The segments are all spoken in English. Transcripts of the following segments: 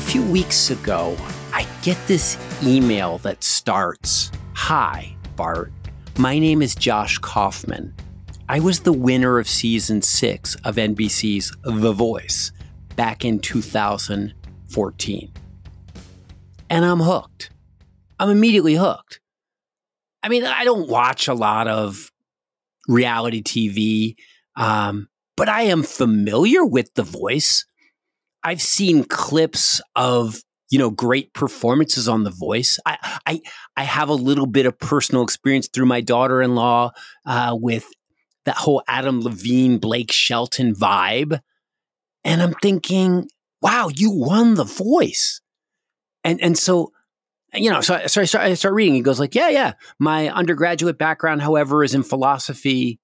A few weeks ago, I get this email that starts Hi, Bart. My name is Josh Kaufman. I was the winner of season six of NBC's The Voice back in 2014. And I'm hooked. I'm immediately hooked. I mean, I don't watch a lot of reality TV, um, but I am familiar with The Voice. I've seen clips of you know great performances on The Voice. I I, I have a little bit of personal experience through my daughter-in-law uh, with that whole Adam Levine, Blake Shelton vibe, and I'm thinking, wow, you won The Voice, and and so. You know, so, so I, start, I start reading. He goes like, "Yeah, yeah. My undergraduate background, however, is in philosophy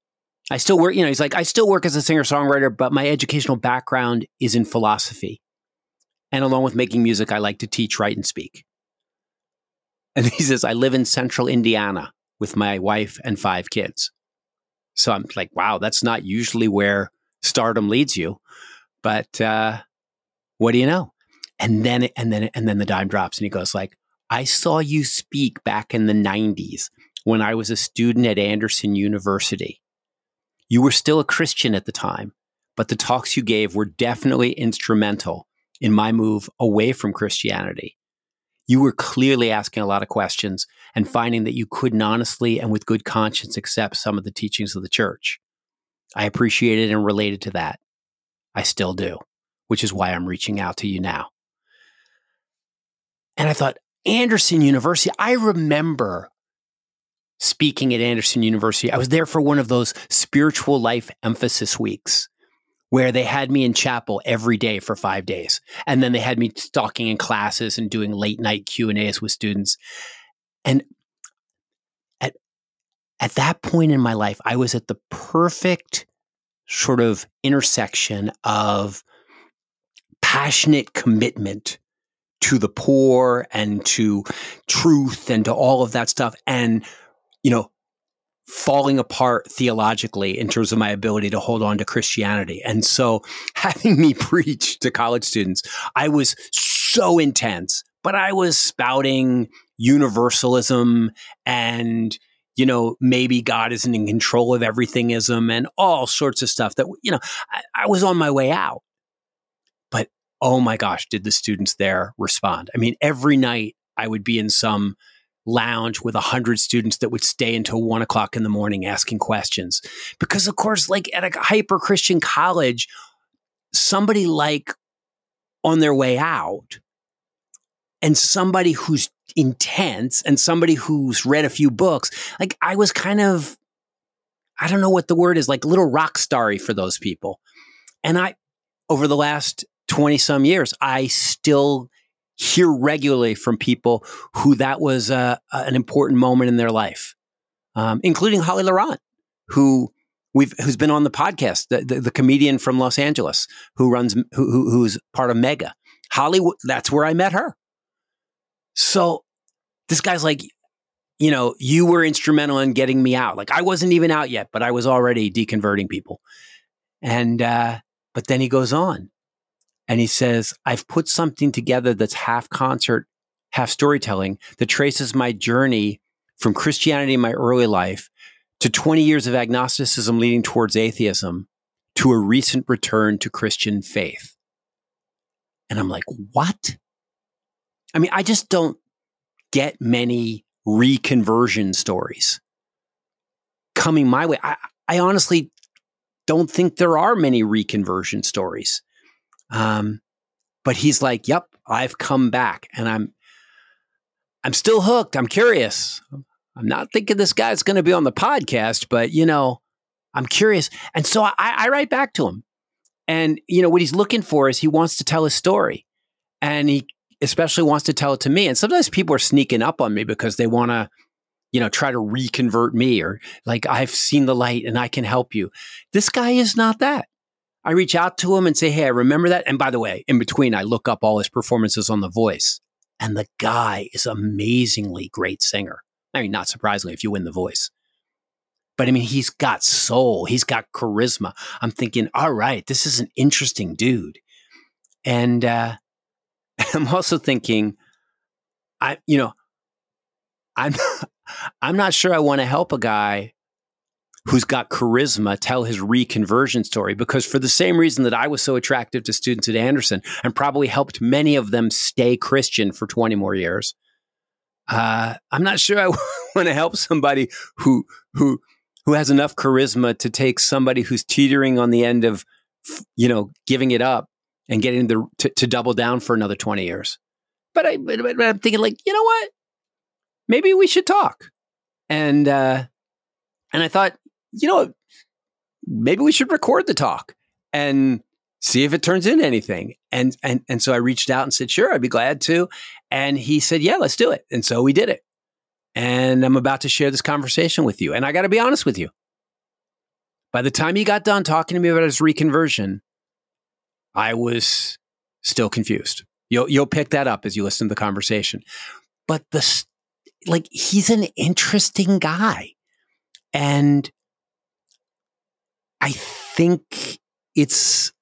I still work, you know, he's like, I still work as a singer songwriter, but my educational background is in philosophy. And along with making music, I like to teach, write, and speak. And he says, I live in central Indiana with my wife and five kids. So I'm like, wow, that's not usually where stardom leads you. But uh, what do you know? And then, and then, and then the dime drops, and he goes like, I saw you speak back in the 90s when I was a student at Anderson University. You were still a Christian at the time, but the talks you gave were definitely instrumental in my move away from Christianity. You were clearly asking a lot of questions and finding that you couldn't honestly and with good conscience accept some of the teachings of the church. I appreciated and related to that. I still do, which is why I'm reaching out to you now. And I thought, Anderson University, I remember speaking at Anderson University. I was there for one of those spiritual life emphasis weeks where they had me in chapel every day for 5 days. And then they had me talking in classes and doing late night Q&As with students. And at at that point in my life, I was at the perfect sort of intersection of passionate commitment to the poor and to truth and to all of that stuff and you know, falling apart theologically in terms of my ability to hold on to Christianity. And so having me preach to college students, I was so intense, but I was spouting universalism and you know, maybe God isn't in control of everythingism and all sorts of stuff that, you know, I, I was on my way out. But oh my gosh, did the students there respond? I mean, every night I would be in some lounge with a hundred students that would stay until one o'clock in the morning asking questions. Because of course, like at a hyper Christian college, somebody like on their way out and somebody who's intense and somebody who's read a few books, like I was kind of, I don't know what the word is, like little rock starry for those people. And I, over the last 20 some years, I still hear regularly from people who that was uh, an important moment in their life, um, including Holly Laurent, who we've who's been on the podcast, the, the, the comedian from Los Angeles who runs who, who's part of Mega. Holly, that's where I met her. So this guy's like, you know, you were instrumental in getting me out. Like I wasn't even out yet, but I was already deconverting people. And uh, but then he goes on and he says, I've put something together that's half concert, half storytelling that traces my journey from Christianity in my early life to 20 years of agnosticism leading towards atheism to a recent return to Christian faith. And I'm like, what? I mean, I just don't get many reconversion stories coming my way. I, I honestly don't think there are many reconversion stories. Um, but he's like, "Yep, I've come back, and I'm, I'm still hooked. I'm curious. I'm not thinking this guy's going to be on the podcast, but you know, I'm curious." And so I, I write back to him, and you know what he's looking for is he wants to tell his story, and he especially wants to tell it to me. And sometimes people are sneaking up on me because they want to you know, try to reconvert me or like I've seen the light and I can help you. This guy is not that. I reach out to him and say, Hey, I remember that. And by the way, in between, I look up all his performances on The Voice. And the guy is amazingly great singer. I mean, not surprisingly, if you win The Voice. But I mean, he's got soul, he's got charisma. I'm thinking, all right, this is an interesting dude. And uh, I'm also thinking, I, you know, I'm, I'm not sure I want to help a guy who's got charisma tell his reconversion story because for the same reason that I was so attractive to students at Anderson and probably helped many of them stay Christian for 20 more years. Uh, I'm not sure I want to help somebody who who who has enough charisma to take somebody who's teetering on the end of you know giving it up and getting the to, to double down for another 20 years. But I but, but I'm thinking like, you know what? Maybe we should talk. And uh and I thought, you know, maybe we should record the talk and see if it turns into anything. And and and so I reached out and said, sure, I'd be glad to. And he said, yeah, let's do it. And so we did it. And I'm about to share this conversation with you. And I got to be honest with you. By the time he got done talking to me about his reconversion, I was still confused. You'll you'll pick that up as you listen to the conversation. But the like he's an interesting guy. And I think it's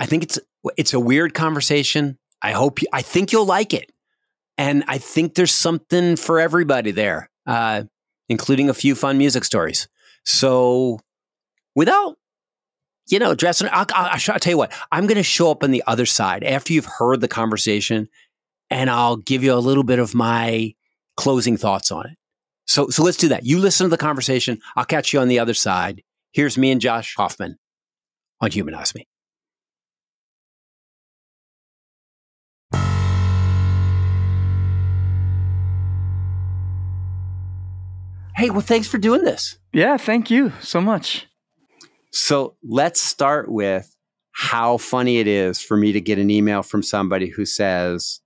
I think it's it's a weird conversation. I hope you, I think you'll like it, and I think there's something for everybody there, uh, including a few fun music stories. So, without you know dressing, I'll, I'll, I'll tell you what. I'm going to show up on the other side after you've heard the conversation, and I'll give you a little bit of my closing thoughts on it. So, so let's do that. You listen to the conversation. I'll catch you on the other side. Here's me and Josh Kaufman on Humanize Me. Hey, well, thanks for doing this. Yeah, thank you so much. So let's start with how funny it is for me to get an email from somebody who says,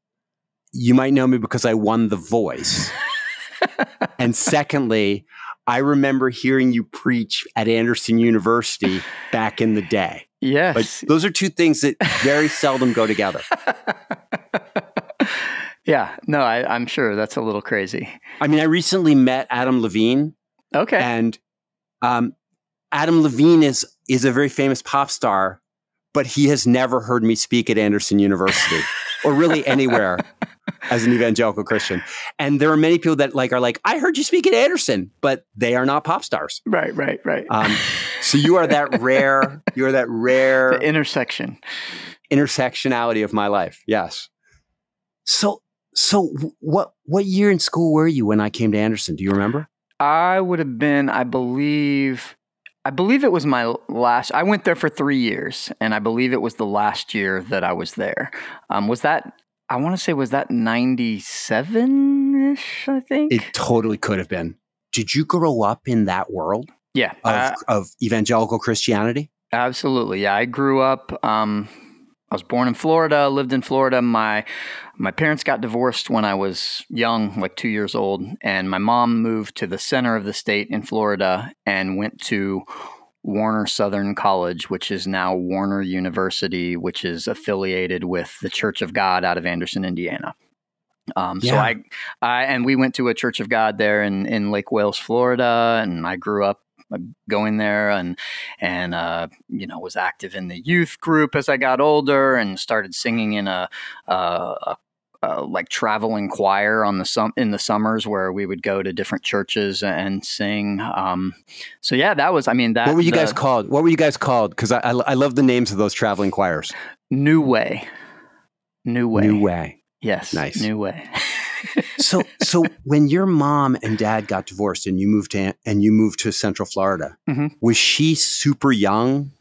You might know me because I won The Voice. and secondly, I remember hearing you preach at Anderson University back in the day. Yes. But those are two things that very seldom go together. yeah. No, I, am sure that's a little crazy. I mean, I recently met Adam Levine. Okay. And um, Adam Levine is is a very famous pop star, but he has never heard me speak at Anderson University or really anywhere as an evangelical Christian. And there are many people that like are like, I heard you speak at Anderson, but they are not pop stars. Right, right, right. Um, so you are that rare, you are that rare the intersection. Intersectionality of my life. Yes. So so what what year in school were you when I came to Anderson? Do you remember? I would have been, I believe, I believe it was my last. I went there for three years, and I believe it was the last year that I was there. Um, was that I want to say was that 97 ish, I think. It totally could have been. Did you grow up in that world? Yeah. Of, uh, of evangelical Christianity? Absolutely. Yeah. I grew up, um, I was born in Florida, lived in Florida. My my parents got divorced when I was young, like two years old, and my mom moved to the center of the state in Florida and went to Warner Southern College, which is now Warner University, which is affiliated with the Church of God out of Anderson, Indiana. Um, yeah. So I, I, and we went to a Church of God there in, in Lake Wales, Florida, and I grew up uh, going there and and uh, you know was active in the youth group as I got older and started singing in a, a, a uh, like traveling choir on the sum in the summers where we would go to different churches and sing. Um, so yeah, that was. I mean, that. What were you the, guys called? What were you guys called? Because I, I, I love the names of those traveling choirs. New Way. New Way. New Way. Yes. Nice. New Way. so so when your mom and dad got divorced and you moved to and you moved to Central Florida, mm-hmm. was she super young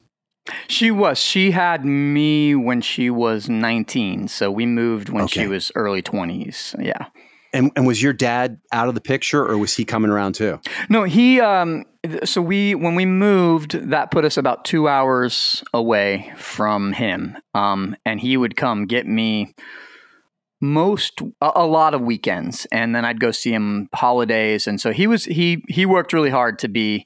she was. She had me when she was 19. So we moved when okay. she was early 20s. Yeah. And, and was your dad out of the picture or was he coming around too? No, he, um, so we, when we moved, that put us about two hours away from him. Um, and he would come get me most a, a, lot of weekends and then I'd go see him holidays and so he was he he worked really hard to be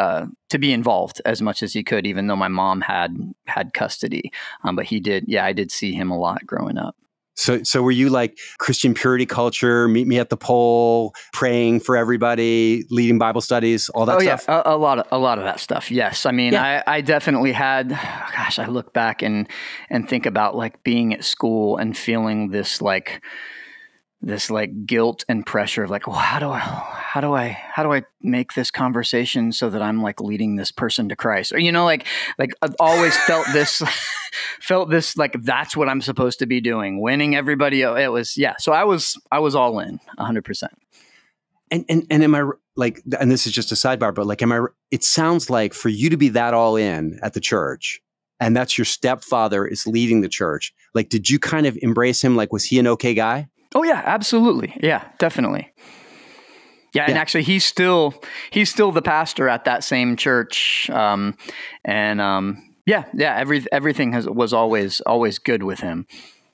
uh, to be involved as much as he could, even though my mom had had custody. Um, but he did, yeah, I did see him a lot growing up. So, so were you like Christian purity culture, meet me at the pole, praying for everybody, leading Bible studies, all that oh, stuff? yeah, a, a, lot of a lot of that stuff. Yes, I mean, yeah. I, I definitely had. Gosh, I look back and and think about like being at school and feeling this like this like guilt and pressure of like, well, how do I, how do I, how do I make this conversation so that I'm like leading this person to Christ? Or you know, like, like I've always felt this, felt this like that's what I'm supposed to be doing, winning everybody. It was yeah. So I was, I was all in, hundred percent. And and and am I like? And this is just a sidebar, but like, am I? It sounds like for you to be that all in at the church, and that's your stepfather is leading the church. Like, did you kind of embrace him? Like, was he an okay guy? Oh yeah, absolutely. Yeah, definitely. Yeah, and actually, he's still he's still the pastor at that same church, um, and um, yeah, yeah, every everything has was always always good with him.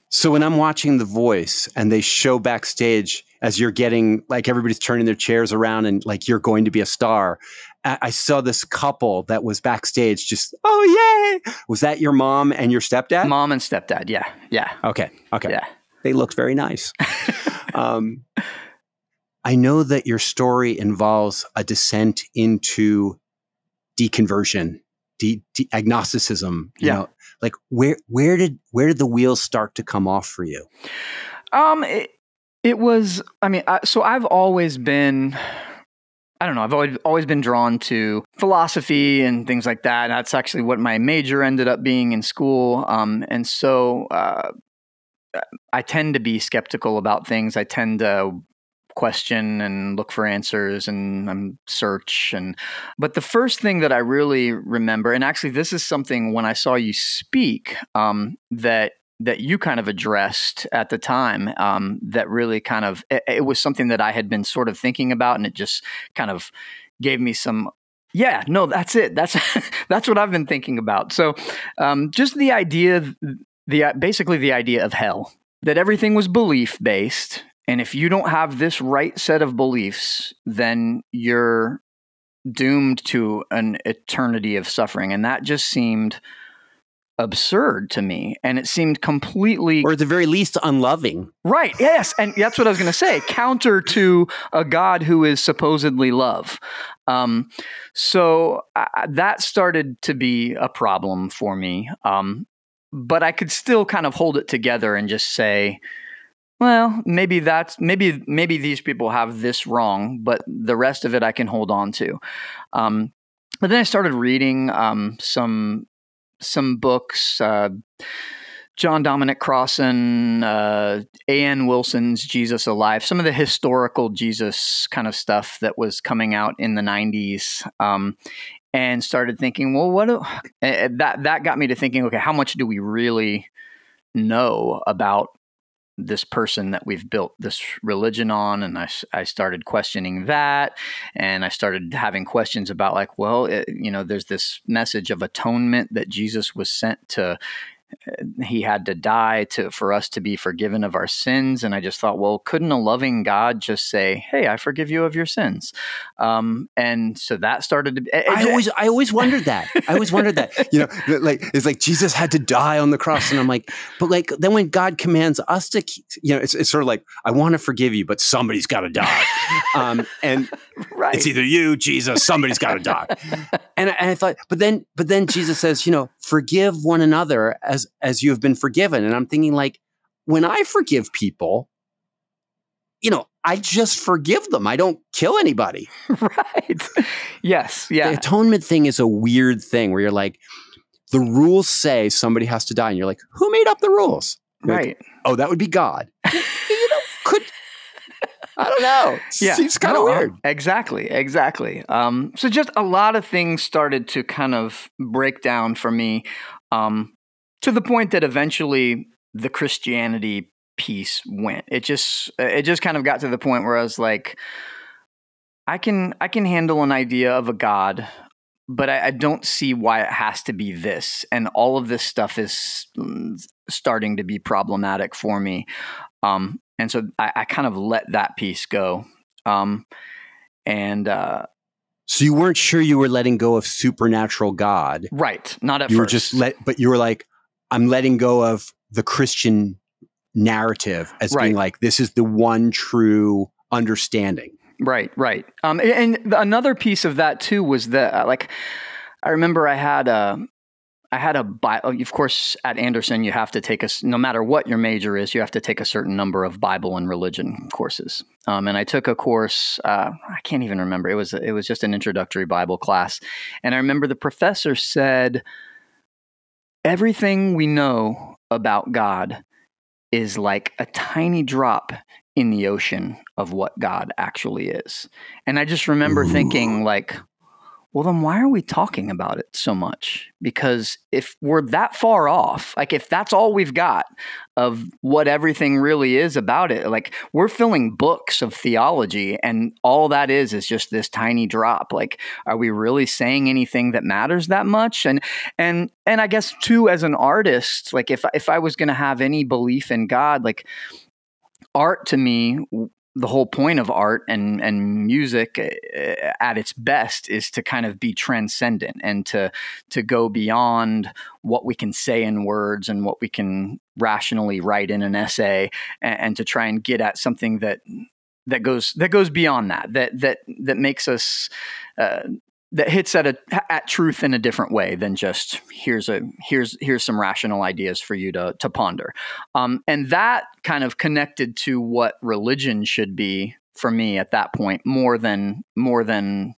So when I'm watching The Voice and they show backstage as you're getting like everybody's turning their chairs around and like you're going to be a star, I saw this couple that was backstage just, oh, yay. Was that your mom and your stepdad? Mom and stepdad. Yeah. Yeah. Okay. Okay. Yeah. They looked very nice. um, I know that your story involves a descent into deconversion, de- de- agnosticism. You yeah. know, like where where did where did the wheels start to come off for you? Um, it, it was. I mean, I, so I've always been. I don't know. I've always always been drawn to philosophy and things like that. And That's actually what my major ended up being in school. Um, and so uh, I tend to be skeptical about things. I tend to question and look for answers and um, search and but the first thing that i really remember and actually this is something when i saw you speak um, that that you kind of addressed at the time um, that really kind of it, it was something that i had been sort of thinking about and it just kind of gave me some yeah no that's it that's that's what i've been thinking about so um, just the idea the basically the idea of hell that everything was belief based and if you don't have this right set of beliefs then you're doomed to an eternity of suffering. And that just seemed absurd to me and it seemed completely or at the very least unloving. Right yes and that's what i was going to say counter to a god who is supposedly love. Um, so uh, that started to be a problem for me. Um, but I could still kind of hold it together and just say, well, maybe that's maybe maybe these people have this wrong, but the rest of it I can hold on to. Um, but then I started reading um, some some books. Uh, John Dominic Crossan, uh, A.N. Wilson's Jesus: A Life, some of the historical Jesus kind of stuff that was coming out in the 90s. Um, and started thinking, well, what do, that that got me to thinking, okay, how much do we really know about this person that we've built this religion on? And I, I started questioning that and i started having questions about like well it, you know there's this message of atonement that jesus was sent to he had to die to for us to be forgiven of our sins. And i just thought well couldn't a loving god just say hey i forgive you of your sins? Um, and so that started to it, i always i always wondered that. I always wondered that. You know like it's like jesus had to die on the cross. And i'm like but like then when god commands us to you know it's, it's sort of like i want to forgive you but somebody's got to die. Um, and right. it's either you jesus somebody's got to die. And, and i thought but then but then jesus says you know forgive one another as as as you have been forgiven. And I'm thinking like when I forgive people, you know, I just forgive them. I don't kill anybody. right. Yes. Yeah. The atonement thing is a weird thing where you're like, the rules say somebody has to die, and you're like, who made up the rules? right. Like, oh, that would be God. you know, could I don't know. Yeah, seems kind of no, weird. Exactly, exactly. Um, so just a lot of things started to kind of break down for me. Um, to the point that eventually the Christianity piece went. It just it just kind of got to the point where I was like, I can I can handle an idea of a God, but I, I don't see why it has to be this. And all of this stuff is starting to be problematic for me. Um, and so I, I, kind of let that piece go. Um, and uh, so you weren't sure you were letting go of supernatural God, right? Not at you first. were just let, but you were like, I'm letting go of the Christian narrative as Right. being like this is the one true understanding. Right, right. Um, and and another piece of that too was that, uh, like, I remember I had a, I had a, Bi- of course, at Anderson, you have to take a no matter what your major is, you have to take a certain number of Bible and religion courses. Um, and I took a course, uh, I can't even remember. It was, it was just an introductory Bible class. And I remember the professor said, everything we know about God is like a tiny drop in the ocean of what God actually is. And I just remember Ooh. thinking, like, well, then why are we talking about it so much? Because if we're that far off, like if that's all we've got of what everything really is about it, like we're filling books of theology and all that is is just this tiny drop. Like, are we really saying anything that matters that much? And and and I guess too, as an artist, like if if I was going to have any belief in God, like art to me the whole point of art and and music uh, at its best is to kind of be transcendent and to to go beyond what we can say in words and what we can rationally write in an essay and, and to try and get at something that that goes that goes beyond that that that that makes us uh, that hits at a at truth in a different way than just here's a here's here's some rational ideas for you to to ponder. Um, and that kind of connected to what religion should be for me at that point more than more than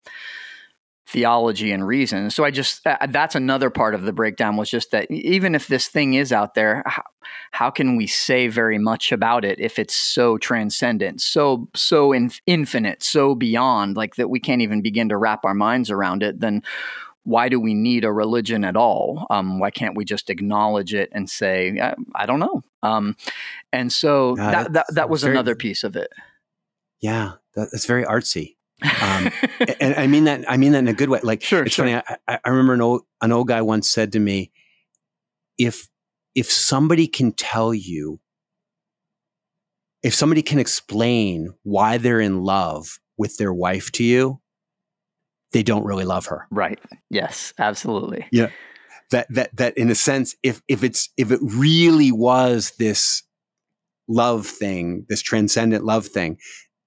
theology and reason so i just uh, that's another part of the breakdown was just that even if this thing is out there how, how can we say very much about it if it's so transcendent so so in, infinite so beyond like that we can't even begin to wrap our minds around it then why do we need a religion at all? Um, why can't we just acknowledge it and say, I, I don't know? Um, and so Yeah, that, that that was very- another piece of it. Yeah, that, that's very artsy. Um, and I mean that I mean that in a good way. Like Sure, it's sure. funny. I, I I remember an old an old guy once said to me, "If if somebody can tell you, if somebody can explain why they're in love with their wife to you, they don't really love her. right. Yes, absolutely. Yeah. That that that in a sense, if if it's if it really was this love thing, this transcendent love thing,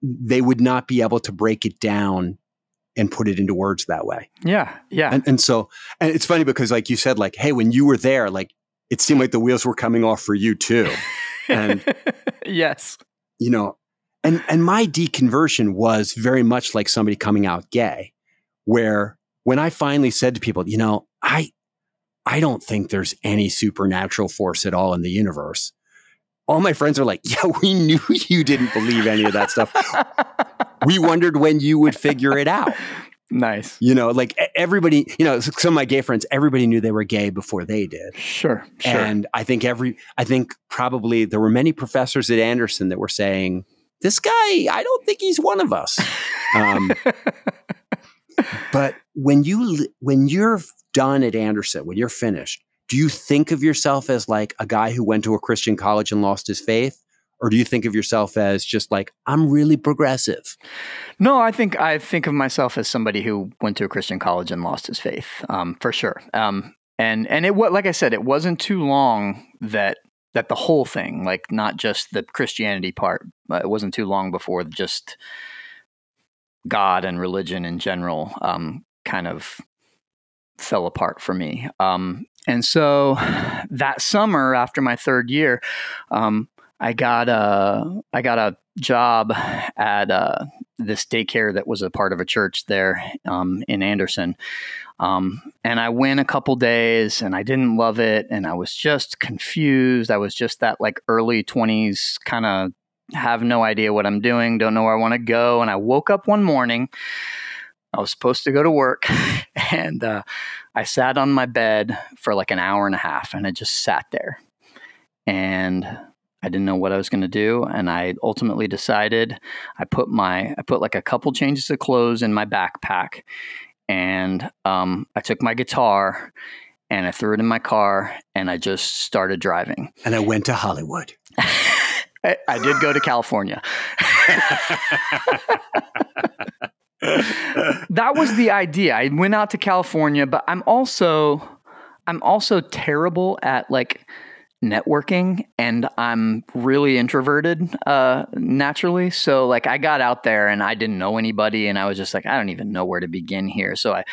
they would not be able to break it down and put it into words that way. Yeah. Yeah. And, and so, and it's funny because, like you said, like, hey, when you were there, like, it seemed like the wheels were coming off for you too. and- yes. You know, and and my deconversion was very much like somebody coming out gay, where when I finally said to people, you know, I I don't think there's any supernatural force at all in the universe. All my friends are like, yeah, we knew you didn't believe any of that stuff. We wondered when you would figure it out. nice. You know, like everybody, you know, some of my gay friends, everybody knew they were gay before they did. Sure. Sure. And I think every, I think probably there were many professors at Anderson that were saying, this guy, I don't think he's one of us. Um, but when you, when you're done at Anderson, when you're finished, do you think of yourself as like a guy who went to a Christian college and lost his faith? Or do you think of yourself as just like, I'm really progressive? No, I think I think of myself as somebody who went to a Christian college and lost his faith, um, for sure. Um, and and it was like I said, it wasn't too long that that the whole thing, like not just the Christianity part, it wasn't too long before just God and religion in general, um, kind of fell apart for me. Um, and so that summer, after my third year, um, I got a I got a job at uh, this daycare that was a part of a church there um, in Anderson. Um, and I went a couple days and I didn't love it. And I was just confused. I was just that like early 20s kind of have no idea what I'm doing, don't know where I want to go. And I woke up one morning. I was supposed to go to work and uh, I sat on my bed for like an hour and a half and I just sat there. And I didn't know what I was going to do, and I ultimately decided I put my I put like a couple changes of clothes in my backpack, and um, I took my guitar and I threw it in my car, and I just started driving. And I went to Hollywood. I, I did go to California. that was the idea. I went out to California, but I'm also I'm also terrible at like networking and I'm really introverted uh, naturally. So like I got out there and I didn't know anybody and I was just like I don't even know where to begin here. So I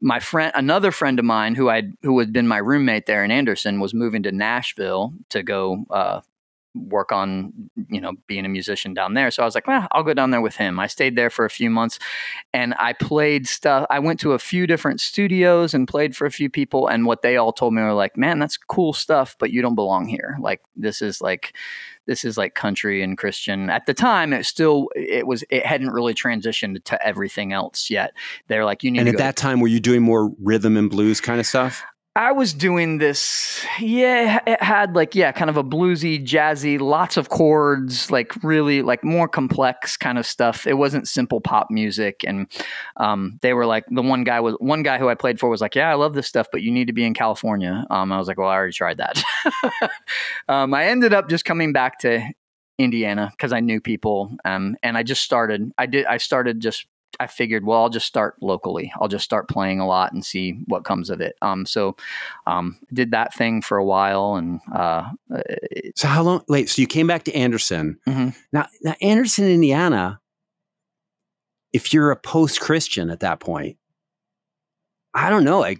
my friend another friend of mine who I who had been my roommate there in Anderson was moving to Nashville to go uh, work on you know being a musician down there. So i was like well i'll go down there with him. I stayed there for a few months and i played stuff. I went to a few different studios and played for a few people and what they all told me were like man that's cool stuff but you don't belong here. Like this is like this is like country and christian. At the time it still it was it hadn't really transitioned to everything else yet. They're like you need and at that time were you doing more rhythm and blues kind of stuff I was doing this, yeah, it had like, yeah, kind of a bluesy, jazzy, lots of chords, like really like more complex kind of stuff. It wasn't simple pop music. And um, they were like, the one guy was, one guy who I played for was like, yeah, I love this stuff, but you need to be in California. Um, I was like, well, I already tried that. um, I ended up just coming back to Indiana because I knew people. Um, and I just started, I did, I started just I figured, well, I'll just start locally. I'll just start playing a lot and see what comes of it. Um, so, um, did that thing for a while, and uh, so how long? Wait, so you came back to Anderson. Mm-hmm. Now, now Anderson, Indiana. If you're a post-Christian at that point, I don't know. I,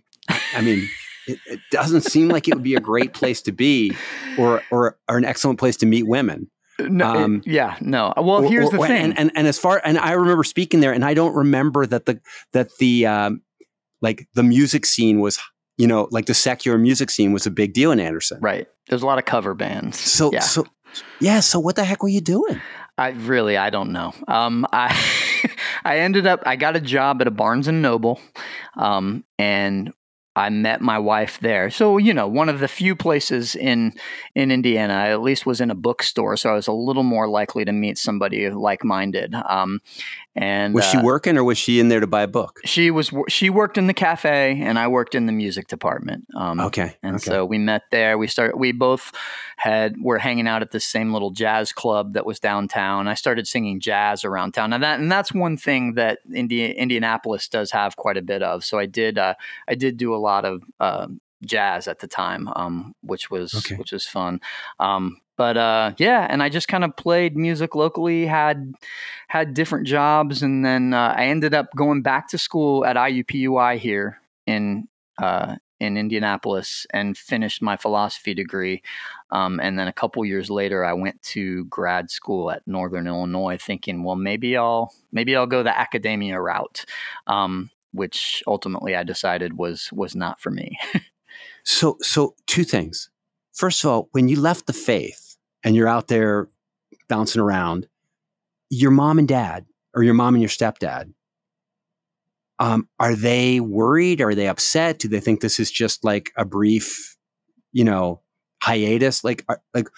I mean, it, it doesn't seem like it would be a great place to be, or or, or an excellent place to meet women. No, um, yeah, no. Well, or, here's the thing, and, and, and as far and I remember speaking there, and I don't remember that the that the um, like the music scene was you know like the secular music scene was a big deal in Anderson. Right. There's a lot of cover bands. So yeah. so yeah. So what the heck were you doing? I really I don't know. Um, I I ended up I got a job at a Barnes and Noble, um, and I met my wife there. So, you know, one of the few places in in Indiana, I at least was in a bookstore, so I was a little more likely to meet somebody like-minded. Um, and was she uh, working, or was she in there to buy a book? She was. She worked in the cafe, and I worked in the music department. Um, okay. And okay. so we met there. We started. We both had were hanging out at the same little jazz club that was downtown. I started singing jazz around town, and that and that's one thing that Indi- Indianapolis does have quite a bit of. So I did. Uh, I did do a lot of. Uh, jazz at the time, um, which was okay. which was fun. Um, but uh, yeah, and I just kind of played music locally, had had different jobs, and then uh, I ended up going back to school at IUPUI here in uh, in Indianapolis and finished my philosophy degree. Um, and then a couple years later, I went to grad school at Northern Illinois, thinking, well, maybe I'll maybe I'll go the academia route, um, which ultimately I decided was was not for me. so, so two things. First of all, when you left the faith, and you're out there bouncing around, your mom and dad, or your mom and your stepdad, um, are they worried? Are they upset? Do they think this is just like a brief, you know, hiatus? Like, are, like,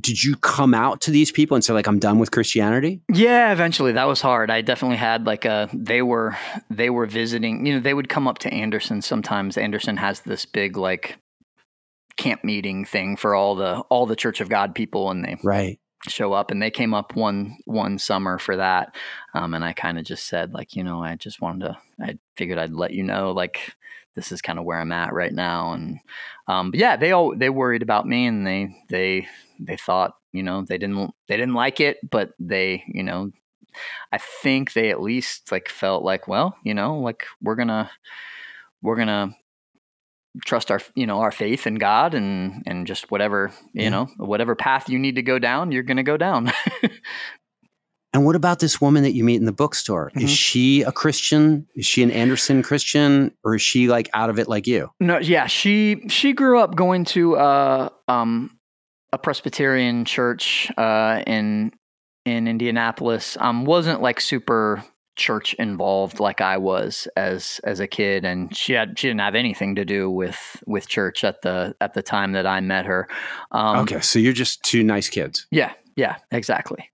did you come out to these people and say like I'm done with Christianity? Yeah, eventually that was hard. I definitely had like a they were they were visiting, you know, they would come up to Anderson sometimes. Anderson has this big like camp meeting thing for all the all the Church of God people, and they right show up and they came up one one summer for that um, and i kind of just said like you know i just wanted to i figured i'd let you know like this is kind of where i'm at right now and um, but yeah they all they worried about me and they they they thought you know they didn't they didn't like it but they you know i think they at least like felt like well you know like we're gonna we're gonna trust our you know our faith in God and and just whatever you yeah. know whatever path you need to go down you're going to go down. and what about this woman that you meet in the bookstore? Mm-hmm. Is she a Christian? Is she an Anderson Christian or is she like out of it like you? No, yeah, she she grew up going to uh um a Presbyterian church uh in in Indianapolis. Um wasn't like super church involved like I was as as a kid and she had she didn't have anything to do with with church at the at the time that I met her. Um, okay, so you're just two nice kids. Yeah, yeah, exactly.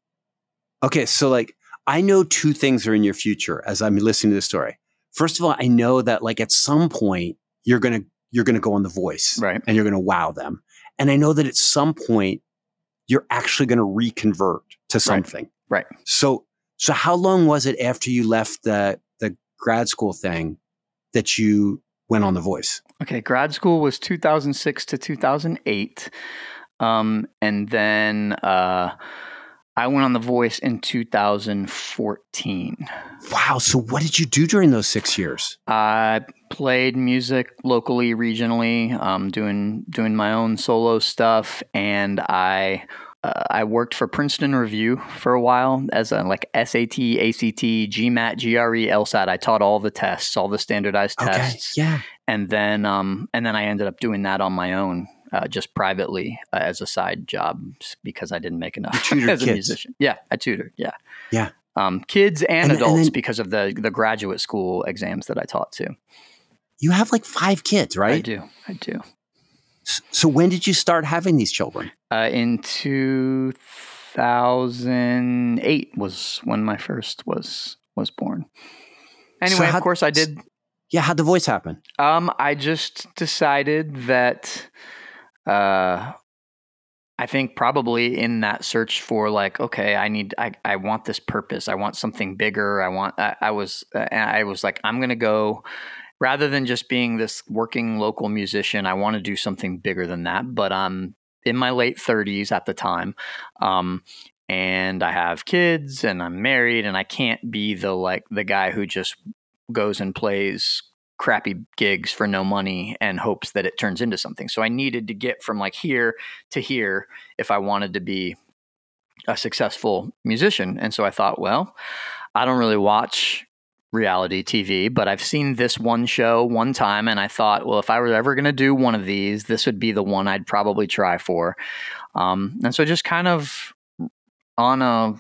Okay, so like I know two things are in your future as I'm listening to the story. First of all, I know that like at some point you're going to you're to go on the voice right. and you're going to wow them. And I know that at some point you're actually going to reconvert to something. Right. right. So so how long was it after you left the the grad school thing that you went on The Voice? Okay, grad school was 2006 to 2008. Um, and then uh, I went on The Voice in 2014. Wow. So, what did you do during those six years? I played music locally, regionally, um, doing doing my own solo stuff, and I uh, I worked for Princeton Review for a while as a like SAT, ACT, GMAT, GRE, LSAT. I taught all the tests, all the standardized Okay. tests, Yeah. and then um, and then I ended up doing that on my own. Uh, just privately uh, as a side job because I didn't make enough as a musician. Yeah, I tutored. Yeah, Yeah. Um, kids and, And- and adults then- because of the the graduate school exams that I taught to. You have like five kids, right? I do. I do. So, when did you start having these children? Uh, in 2008 was when my first was was born. Anyway, how- of course, I did. Yeah. How'd The Voice happen? Um, I just decided that. Uh, I think probably in that search for like, okay, I need, I, I want this purpose. I want something bigger. I want. I, I was, uh, I was like, I'm gonna go. Rather than just being this working local musician, I want to do something bigger than that. But I'm in my late 30s at the time. Um, and I have kids and I'm married and I can't be the like the guy who just goes and plays crappy gigs for no money and hopes that it turns into something. So I needed to get from like here to here if I wanted to be a successful musician. And so I thought, well, I don't really watch reality TV, but I've seen this one show one time and I thought, well, if I were ever going to do one of these, this would be the one I'd probably try for. Um, and so just kind of on a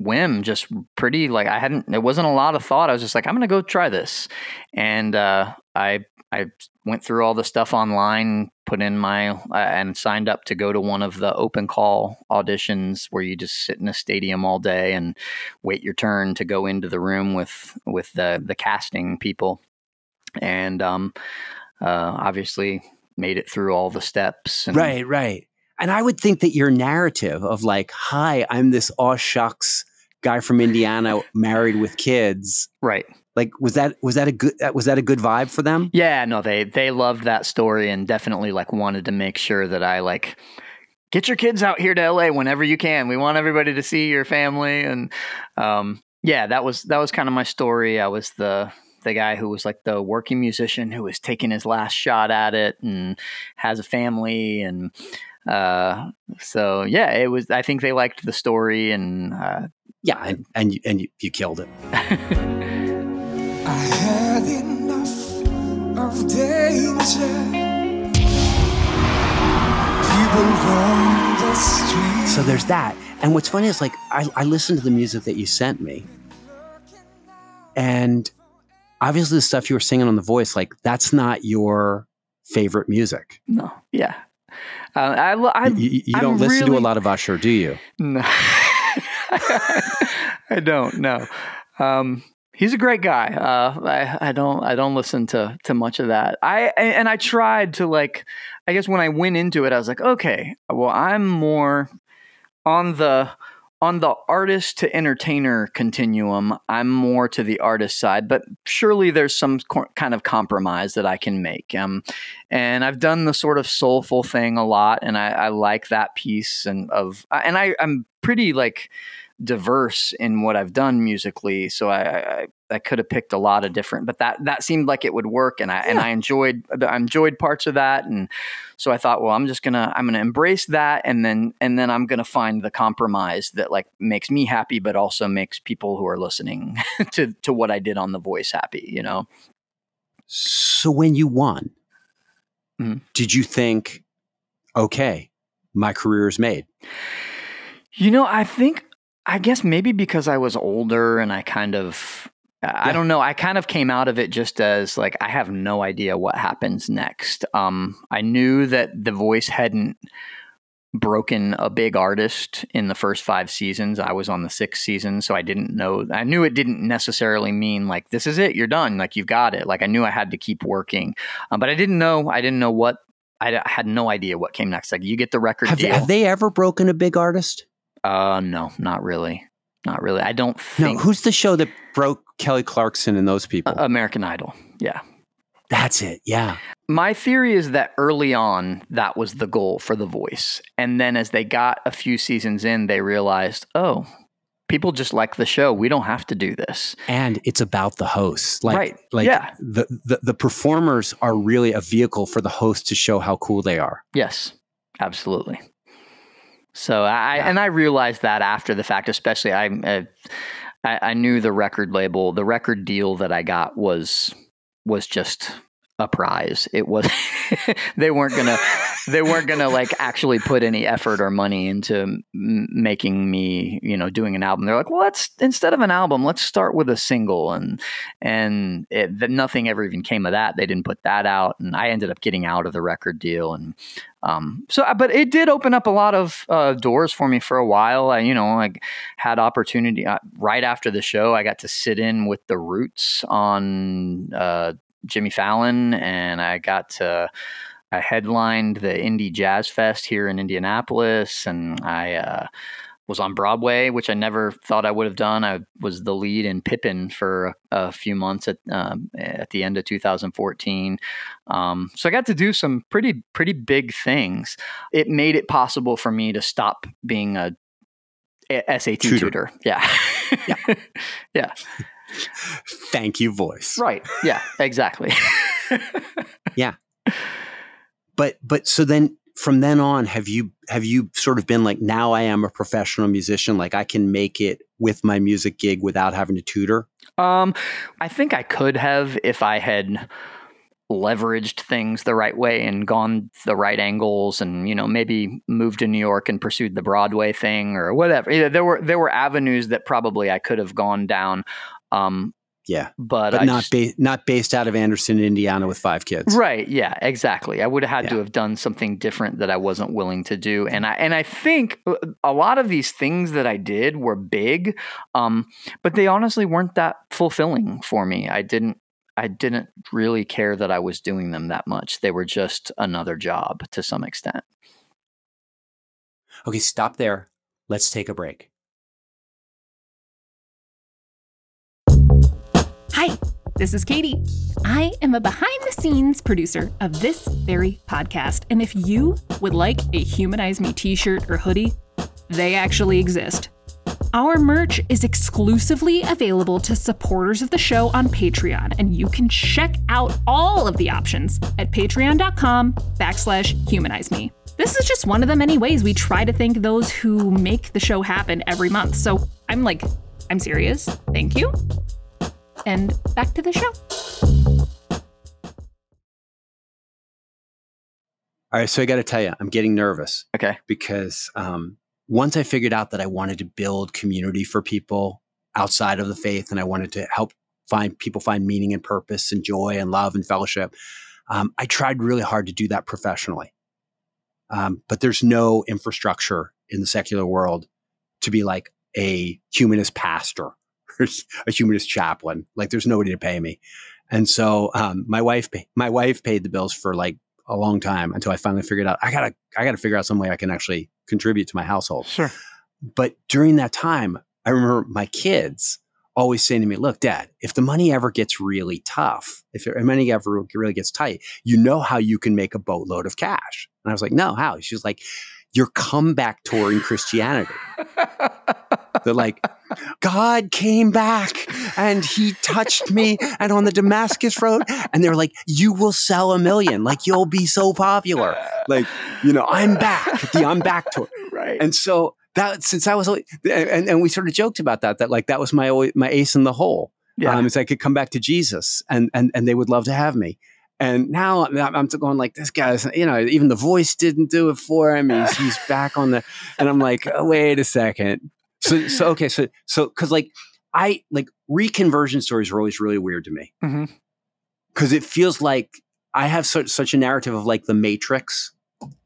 whim, just pretty like I hadn't, it wasn't a lot of thought. I was just like, I'm to go try this. And uh, I, I went through all the stuff online, put in my, uh, and signed up to go to one of the open call auditions where you just sit in a stadium all day and wait your turn to go into the room with, with the, the casting people. And um, uh, obviously made it through all the steps. And, Right, right. And I would think that your narrative of like, "Hi, I'm this aw shucks guy from Indiana, married with kids," Right. like was that was that a good was that a good vibe for them? Yeah, no, they they loved that story and definitely like wanted to make sure that I like get your kids out here to LA whenever you can. We want everybody to see your family and um yeah, that was that was kind of my story. I was the the guy who was like the working musician who was taking his last shot at it and has a family and uh so yeah, it was I think they liked the story and uh Yeah, and and you, and you, you killed it. I had enough of danger. People roam the streets. So there's that. And what's funny is like I, I listened to the music that you sent me, and obviously the stuff you were singing on the voice, like that's not your favorite music. no, yeah. Uh, I, I You, you- you I'm don't listen to a lot of Usher, do you? No, I don't. know. um, he's a great guy. Uh, I, I don't. I don't listen to to much of that. I and I tried to like. I guess when I went into it, I was like, okay, well, I'm more on the on the artist to entertainer continuum. I'm more to the artist side, but surely there's some kind of compromise that I can make. Um, and I've done the sort of soulful thing a lot, and I, I like that piece and of and I I'm pretty like diverse in what I've done musically, so I I, I could have picked a lot of different, but that that seemed like it would work, and I and I enjoyed I enjoyed parts of that, and so I thought, well, I'm just gonna I'm gonna embrace that, and then and then I'm gonna find the compromise that like makes me happy, but also makes people who are listening to to what I did on The Voice happy, you know. So when you won, Mhm. did you think, okay, my career is made? You know, I think, I guess maybe because I was older and I kind of, I don't know, I kind of came out of it just as like, I have no idea what happens next. Um, I knew that the voice hadn't broken a big artist in the first five seasons. I was on the sixth season, so I didn't know, I knew it didn't necessarily mean like, this is it, you're done, like you've got it. Like I knew I had to keep working, um, but I didn't know, I didn't know what. I I had no idea what came next. Like you get the record Have, deal. have they ever broken a big artist? Uh, no, not really. Not really. I don't No. Who's the show that broke Kelly Clarkson and those people? Uh, American Idol. Yeah. That's it. Yeah. My theory is that early on, that was the goal for The Voice. And then as they got a few seasons in, they realized, oh, people just like the show. We don't have to do this. And it's about the hosts. Like, Right. like Yeah. the, the, the performers are really a vehicle for the host to show how cool they are. Yes, absolutely. So I Yeah. and I realized that after the fact, especially I, uh, I I knew the record label, the record deal that I got was was just a prize. It was they weren't gonna they weren't gonna like actually put any effort or money into m- making me you know doing an album. They're like, well, let's instead of an album, let's start with a single, and and it, nothing ever even came of that. They didn't put that out, and I ended up getting out of the record deal, and um, so but it did open up a lot of uh, doors for me for a while. I you know I had opportunity uh, right after the show. I got to sit in with the Roots on uh, Jimmy Fallon, and I got to. I headlined the Indy Jazz Fest here in Indianapolis, and I uh, was on Broadway, which I never thought I would have done. I was the lead in Pippin for a, a few months at um, at the end of 2014. Um, so I got to do some pretty pretty big things. It made it possible for me to stop being a, SAT Tutor. tutor. Yeah. Yeah. yeah. Thank you, voice. Right. Yeah. Exactly. Yeah. But but so then from then on, have you have you sort of been like now I am a professional musician, like I can make it with my music gig without having to tutor? Um, I think I could have if I had leveraged things the right way and gone the right angles and you know maybe moved to New York and pursued the Broadway thing or whatever. There were there were avenues that probably I could have gone down. Um, Yeah. but, But not just- ba- not based out of Anderson, Indiana with five kids. Right. Yeah. Exactly. I would have had to have done something different that I wasn't willing to do, and I and I think uh, a lot of these things that I did were big, um, but they honestly weren't that fulfilling for me. I didn't. I didn't really care that I was doing them that much. They were just another job to some extent. Okay, stop there. Let's take a break. Hi, this is Katie. I am a behind the scenes producer of this very podcast. And if you would like a Humanize Me t shirt or hoodie, they actually exist. Our merch is exclusively available to supporters of the show on Patreon, and you can check out all of the options at patreon.com backslash humanize me. This is just one of the many ways we try to thank those who make the show happen every month. So I'm like, I'm serious. Thank you. And back to the show. All right, so I got to tell you, I'm getting nervous Okay. because um, once I figured out that I wanted to build community for people outside of the faith, and I wanted to help find people find meaning and purpose and joy and love and fellowship, um, I tried really hard to do that professionally. Um, but there's no infrastructure in the secular world to be like a humanist pastor a humanist chaplain. Like there's nobody to pay me. And so um, my wife, my wife paid the bills for like a long time until I finally figured out I gotta, I gotta figure out some way I can actually contribute to my household. Sure. But during that time, I remember my kids always saying to me, look, dad, if the money ever gets really tough, if the money ever really gets tight, you know how you can make a boatload of cash. And I was like, no, how? She's like, your comeback tour in Christianity. They're like, God came back and he touched me and on the Damascus Road. And they're like, you will sell a million. Like, you'll be so popular. Like, you know, I'm back. The I'm back tour. right. And so that since I was and, and we sort of joked about that that like that was my my ace in the hole. yeah. Um, is I could come back to Jesus and and and they would love to have me. And now I'm, going like this guy's you know even the voice didn't do it for him. He's he's back on the and I'm like oh, wait a second. So so okay so so because like I like reconversion stories are always really weird to me because it feels like I have such such a narrative of like the Matrix,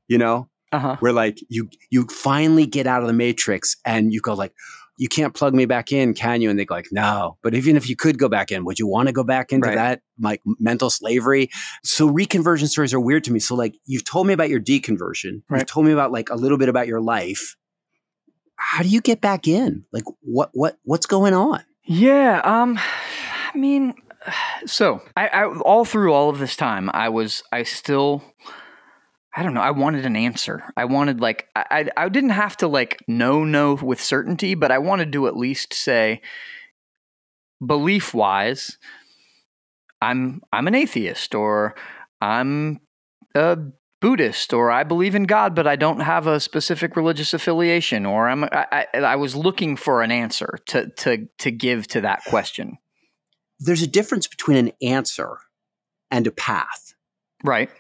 you know, Uh huh. where like you you finally get out of the matrix and you go like you can't plug me back in can you and they go like no but even if you could go back in would you want to go back into Right. that like mental slavery so reconversion stories are weird to me so like you've told me about your deconversion Right. you've told me about like a little bit about your life how do you get back in like what what what's going on Yeah. Um. I mean, so I, I all through all of this time, I was I still I don't know. I wanted an answer. I wanted like I I didn't have to like know no with certainty, but I wanted to at least say belief wise, I'm I'm an atheist or I'm a Buddhist or I believe in God, but I don't have a specific religious affiliation, or I'm I, I, I was looking for an answer to to to give to that question. There's a difference between an answer and a path. Right.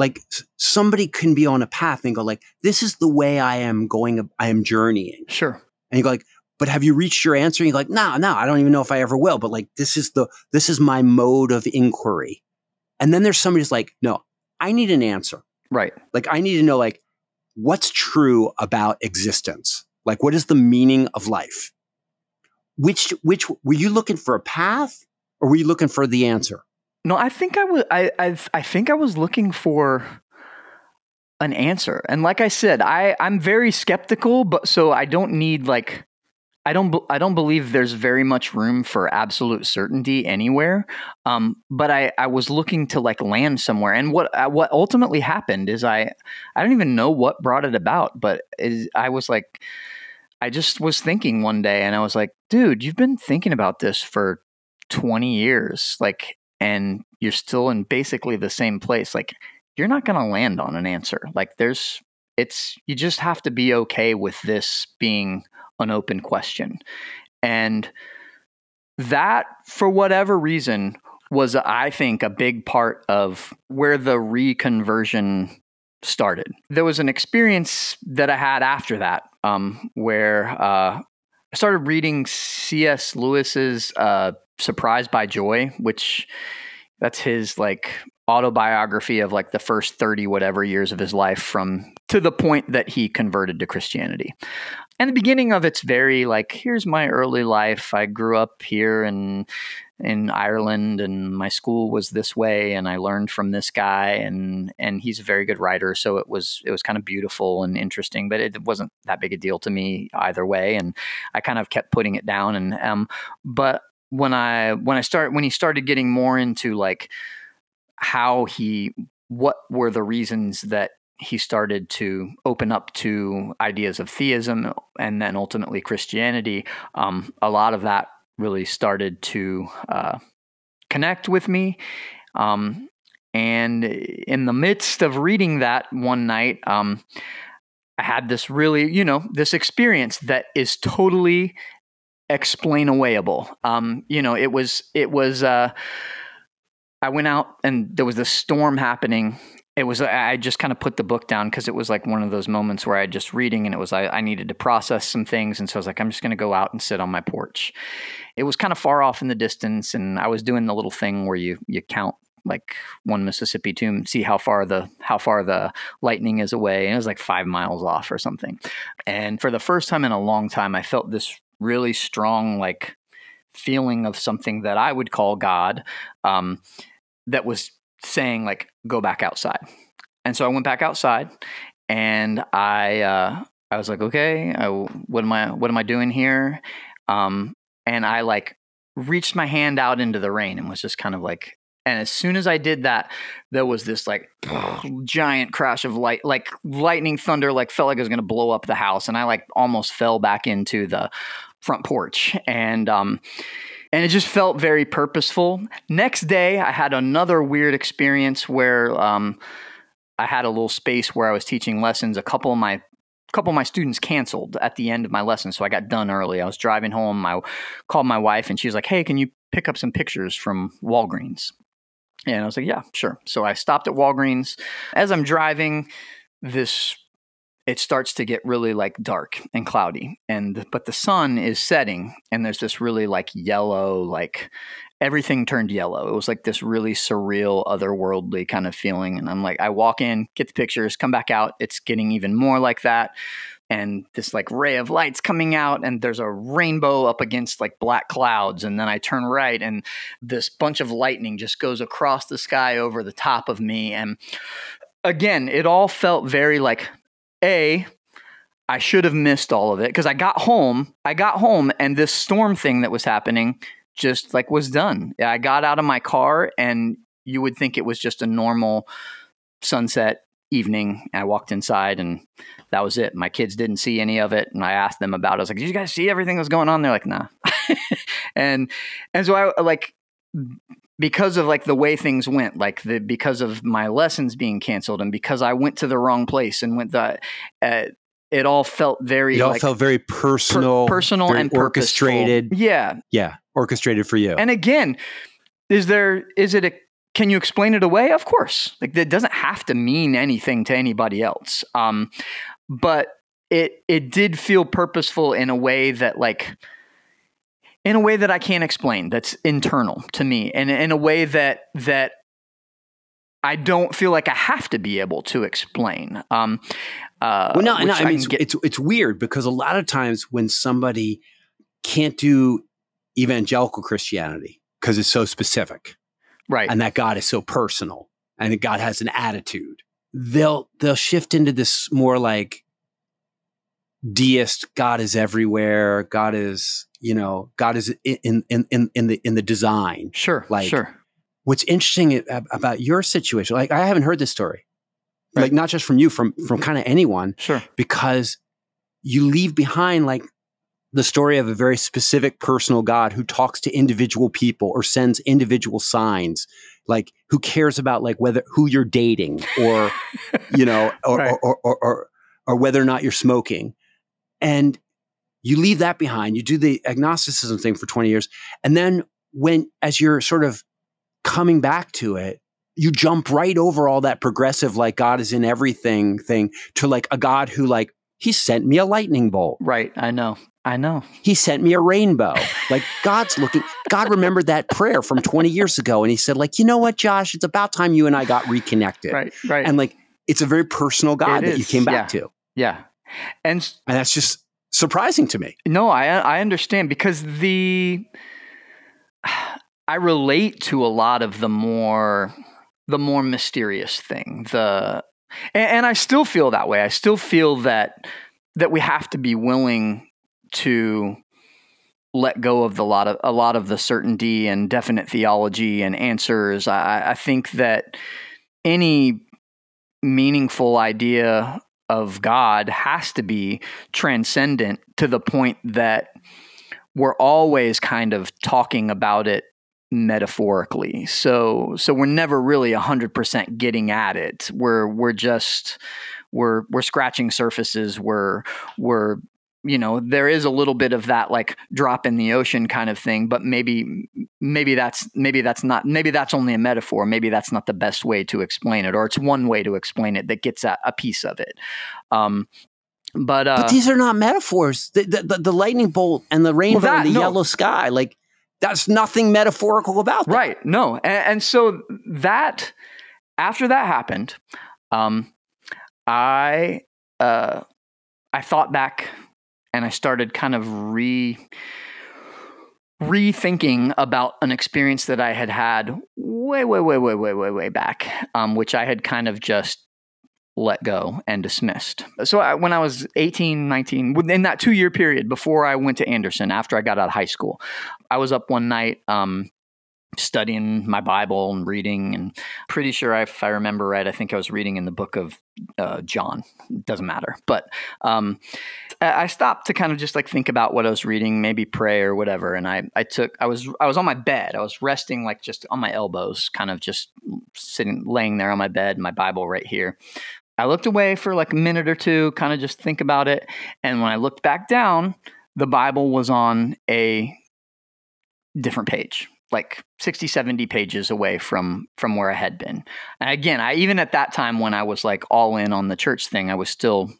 Like somebody can be on a path and go like, "This is the way I am going. I am journeying." Sure. And you go like, "But have you reached your answer?" And you're like, "No, no, I don't even know if I ever will." But like, this is the this is my mode of inquiry. And then there's somebody who's like, "No, I need an answer." Right. Like I need to know like what's true about existence? Like what is the meaning of life? Which which were you looking for a path or were you looking for the answer? No, I think I was I I, I think I was looking for an answer. And like I said, I I'm very skeptical, but so I don't need like I don't. I don't believe there's very much room for absolute certainty anywhere. Um, but I, I was looking to like land somewhere, and what uh, what ultimately happened is I I don't even know what brought it about, but is, I was like, I just was thinking one day, and I was like, dude, you've been thinking about this for twenty years, like, and you're still in basically the same place. Like, you're not going to land on an answer. Like, there's it's you just have to be okay with this being an open question. And that, for whatever reason, was, I think, a big part of where the reconversion started. There was an experience that I had after that um, where uh, I started reading C.S. Lewis's uh, Surprised by Joy, which that's his like autobiography of like the first 30 whatever years of his life from to the point that he converted to Christianity. And the beginning of it's very like here's my early life. I grew up here in in ireland and my school was this way and i learned from this guy and and he's a very good writer so it was it was kind of beautiful and interesting but it wasn't that big a deal to me either way and i kind of kept putting it down and um but when i when i start when he started getting more into like how he what were the reasons that he started to open up to ideas of theism and then ultimately Christianity, um, a lot of that really started to uh, connect with me. Um, and in the midst of reading that one night, um, I had this really, you know, this experience that is totally explainawayable. Um, you know, it was, it was, uh, I went out and there was this storm happening. It was i just kind of put the book down because it was like one of those moments where i just reading and it was I, I needed to process some things. And so i was like i'm just going to go out and sit on my porch. It was kind of far off in the distance and i was doing the little thing where you you count like one mississippi to see how far the how far the lightning is away. And it was like five miles off or something. And for the first time in a long time i felt this really strong like feeling of something that i would call god um, that was saying like go back outside. And so I went back outside and I uh, I was like, okay, I, what am I what am I doing here? Um, and I like reached my hand out into the rain and was just kind of like and as soon as I did that, there was this like giant crash of light, like lightning thunder, like felt like it was going to blow up the house. And I like almost fell back into the front porch. And, um, and it just felt very purposeful. Next day, I had another weird experience where um, I had a little space where I was teaching lessons. A couple of my couple of my students canceled at the end of my lesson, so I got done early. I was driving home. I called my wife, and she was like, "Hey, can you pick up some pictures from Walgreens?" And I was like, "Yeah, sure." So I stopped at Walgreens. As I'm driving, this it starts to get really like dark and cloudy and but the sun is setting and there's this really like yellow like everything turned yellow. It was like this really surreal otherworldly kind of feeling and i'm like i walk in get the pictures come back out it's getting even more like that and this like ray of lights coming out and there's a rainbow up against like black clouds and then i turn right and this bunch of lightning just goes across the sky over the top of me and again it all felt very like a, I should have missed all of it because I got home. I got home and this storm thing that was happening just like was done. I got out of my car and you would think it was just a normal sunset evening. I walked inside and that was it. My kids didn't see any of it. And I asked them about it. I was like, Did you guys see everything that was going on? They're like, nah. and and so I like because of like the way things went, like the because of my lessons being canceled and because I went to the wrong place and went the uh, it all felt very It all like, felt very personal, per- personal very and purposeful. orchestrated. Yeah, Yeah, orchestrated for you. and again, is there is it a can you explain it away? Of course. Like that doesn't have to mean anything to anybody else. Um, but it it did feel purposeful in a way that like in a way that I can't explain. That's internal to me, and in a way that that I don't feel like I have to be able to explain. Um, uh, well, no, no. which I mean, it's, get- it's it's weird because a lot of times when somebody can't do evangelical Christianity because it's so specific right. and that God is so personal and that God has an attitude, they'll they'll shift into this more like deist. God is everywhere. God is you know God is in in in in the in the design. Sure. like- sure. what's interesting about your situation like i haven't heard this story like not just from you from from kind of anyone Sure. because you leave behind like the story of a very specific personal god who talks to individual people or sends individual signs like who cares about like whether who you're dating or you know or, Right. or, or, or or whether or not you're smoking and you leave that behind you do the agnosticism thing for 20 years and then when as you're sort of coming back to it you jump right over all that progressive like god is in everything thing to like a god who like he sent me a lightning bolt Right. I know. I know. he sent me a rainbow like god's looking god remembered that prayer from 20 years ago and he said like you know what josh it's about time you and i got reconnected Right. Right. and like it's a very personal god It that you came back yeah. to yeah. And and that's just surprising to me No, I I understand because the I relate to a lot of the more the more mysterious thing. The and, and I still feel that way. I still feel that that we have to be willing to let go of the lot of a lot of the certainty and definite theology and answers. I, I think that any meaningful idea of God has to be transcendent to the point that we're always kind of talking about it metaphorically. So so we're never really 100% getting at it. We're we're just we're we're scratching surfaces. We're we're you know there is a little bit of that like drop in the ocean kind of thing but maybe maybe that's maybe that's not maybe that's only a metaphor maybe that's not the best way to explain it or it's one way to explain it that gets at a piece of it um but uh but these are not metaphors the, the, the, the lightning bolt and the rainbow that- and the no. yellow sky like that's nothing metaphorical about that. Right. No. And, and so that after that happened, um, I uh, I thought back and I started kind of re rethinking about an experience that I had had way, way, way, way, way, way, way back, um, which I had kind of just let go and dismissed. So I, when I was 18, 19, within that two year period before I went to Anderson, after I got out of high school, I was up one night um, studying my Bible and reading, and pretty sure if I remember right, I think I was reading in the book of uh, John. Doesn't matter, but um, I I stopped to kind of just like think about what I was reading, maybe pray or whatever. And I, I took, I was, I was on my bed. I was resting like just on my elbows, kind of just sitting, laying there on my bed, my Bible right here. I looked away for like a minute or two, kind of just think about it. And when I looked back down, the Bible was on a different page like 60 70 pages away from from where i had been. And again i even at that time when i was like all in on the church thing i was still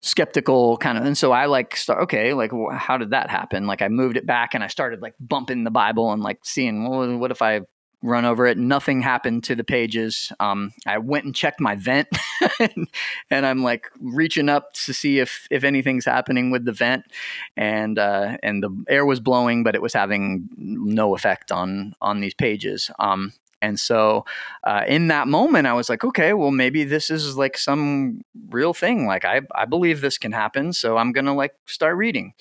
skeptical kind of and so i like start okay like how did that happen? Like i moved it back and i started like bumping the bible and like seeing well, what if i run over it. Nothing happened to the pages. Um, i went and checked my vent and, i'm like reaching up to see if if anything's happening with the vent and uh, and the air was blowing but it was having no effect on on these pages. Um, and so uh, in that moment i was like okay well maybe this is like some real thing. Like i i believe this can happen so i'm gonna like start reading.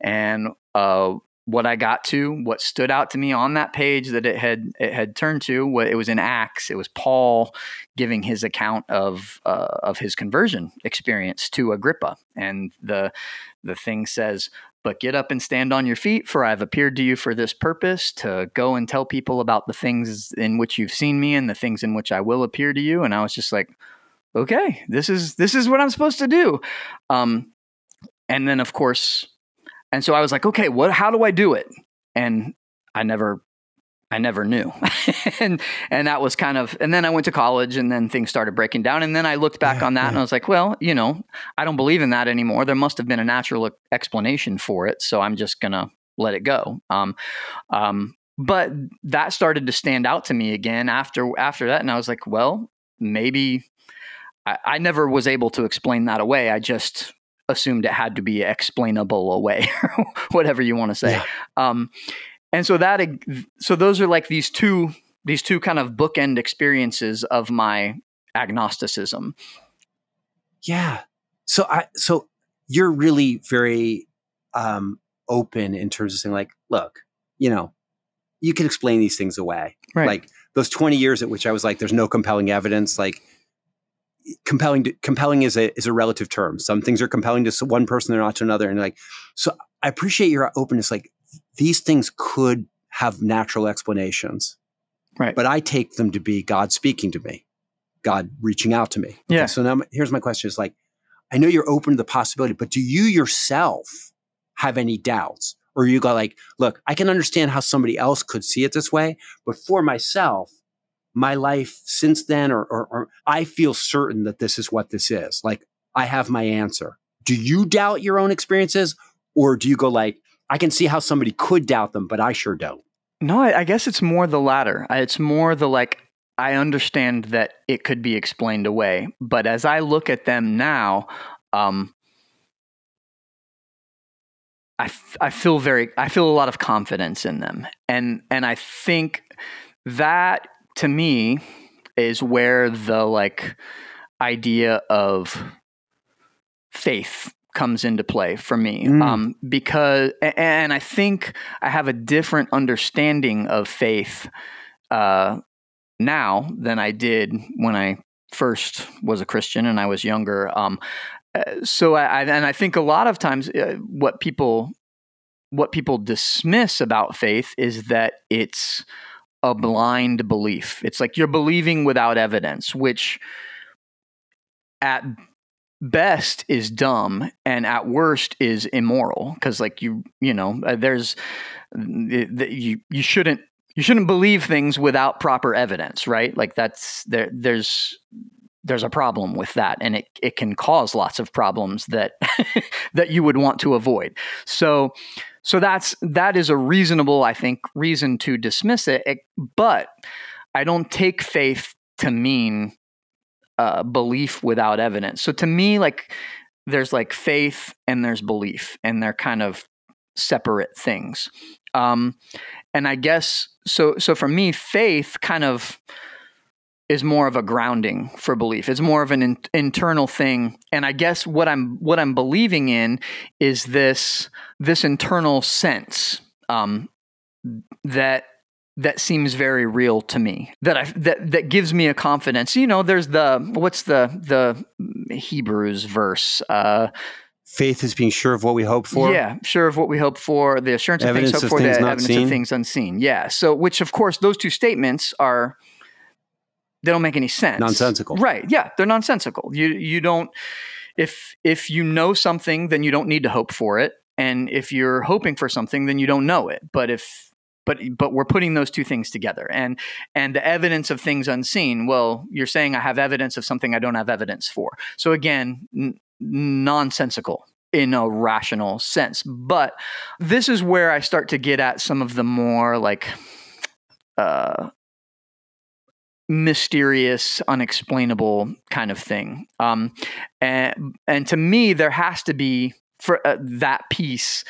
And uh, what I got to, what stood out to me on that page that it had it had turned to. What it was in Acts. It was Paul giving his account of uh, of his conversion experience to Agrippa, and the the thing says, "But get up and stand on your feet, for I have appeared to you for this purpose, to go and tell people about the things in which you've seen me and the things in which I will appear to you." And I was just like, "Okay, this is this is what I'm supposed to do." Um, and then, of course and so I was like, okay, what? How do I do it? And I never, I never knew. and and that was kind of. And then I went to college, and then things started breaking down. And then I looked back Yeah, on that, and. I was like, well, you know, I don't believe in that anymore. There must have been a natural explanation for it, so I'm just gonna let it go. Um, um, but that started to stand out to me again after after that, and I was like, well, maybe. I, I never was able to explain that away. I just assumed it had to be explainable away, whatever you want to say. Yeah. Um, and so that, so those are like these two, these two kind of bookend experiences of my agnosticism. Yeah. So I so you're really very um open in terms of saying like, look, you know, you can explain these things away. Right. Like those 20 years at which I was like, there's no compelling evidence, like compelling compelling is a is a relative term. Some things are compelling to one person, they're not to another. And like, so I appreciate your openness. Like these things could have natural explanations. Right. But I take them to be God speaking to me, God reaching out to me. Okay, Yeah. so now here's my question: Is like, I know you're open to the possibility, but do you yourself have any doubts, or you go like, look, I can understand how somebody else could see it this way, but for myself, my life since then, or, or, or I feel certain that this is what this is. Like, I have my answer. Do you doubt your own experiences, or do you go like, I can see how somebody could doubt them, but I sure don't. No, I, I guess it's more the latter. It's more the like, I understand that it could be explained away, but as I look at them now, um, I, f- I feel very I feel a lot of confidence in them, and and I think that to me is where the like idea of faith comes into play for me Mm. um, because and I think I have a different understanding of faith uh, now than I did when I first was a Christian and I was younger. Um, uh, so I, and I think a lot of times uh, what people what people dismiss about faith is that it's a blind belief. It's like you're believing without evidence, which at best is dumb and at worst is immoral because like you you know uh, there's th- th- you you shouldn't you shouldn't believe things without proper evidence right like that's there there's there's a problem with that and it, it can cause lots of problems that that you would want to avoid so so that's that is a reasonable i think reason to dismiss it. It- but i don't take faith to mean uh, belief without evidence. So to me like there's like faith and there's belief and they're kind of separate things. Um and i guess so so for me faith kind of is more of a grounding for belief it's more of an in- internal thing and i guess what i'm what i'm believing in is this this internal sense um that that seems very real to me that i that that gives me a confidence you know there's the what's the the hebrews verse uh Faith is being sure of what we hope for. yeah, sure of what we hope for, the assurance of Evidence things hoped for, the evidence seen. of things unseen. Yeah. So, which of course, those two statements are they don't make any sense. Nonsensical. Right. Yeah, they're nonsensical. You you don't if if you know something, then you don't need to hope for it, and if you're hoping for something, then you don't know it. But if but but we're putting those two things together, and and the evidence of things unseen. Well, you're saying I have evidence of something I don't have evidence for. So again, n- nonsensical in a rational sense. But this is where I start to get at some of the more like uh, mysterious, unexplainable kind of thing. Um, and and to me, there has to be for uh, that piece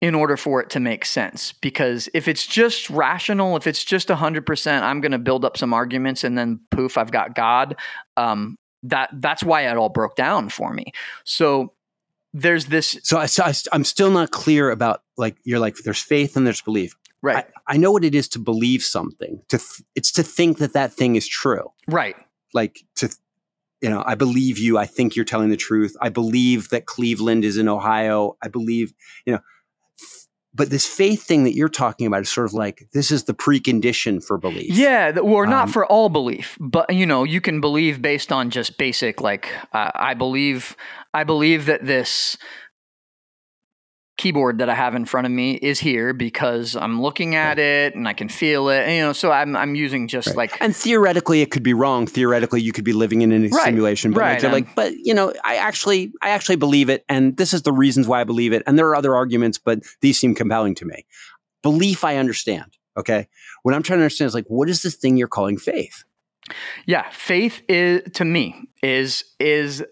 in order for it to make sense. Because if it's just rational, if it's just hundred percent, I'm going to build up some arguments and then poof, I've got God. Um, that that's why it all broke down for me. So there's this So, I, so I, I'm still not clear about like you're like there's faith and there's belief. Right, I, I know what it is to believe something. To th- it's to think that that thing is true. right, Like to, you know, I believe you. I think you're telling the truth. I believe that Cleveland is in Ohio. I believe, you know. But this faith thing that you're talking about is sort of like this is the precondition for belief. Yeah, th- or not Um, for all belief, but you know, you can believe based on just basic like uh, I believe I believe that this keyboard that I have in front of me is here because I'm looking at it and I can feel it. And, you know, so I'm I'm using just Right. like and theoretically, it could be wrong. Theoretically, you could be living in a Right, simulation. But right, like, you're like, but you know, I actually, I actually believe it, and this is the reasons why I believe it. And there are other arguments, but these seem compelling to me. Belief, I understand. Okay, what I'm trying to understand is like, what is this thing you're calling faith? Yeah, faith is to me is is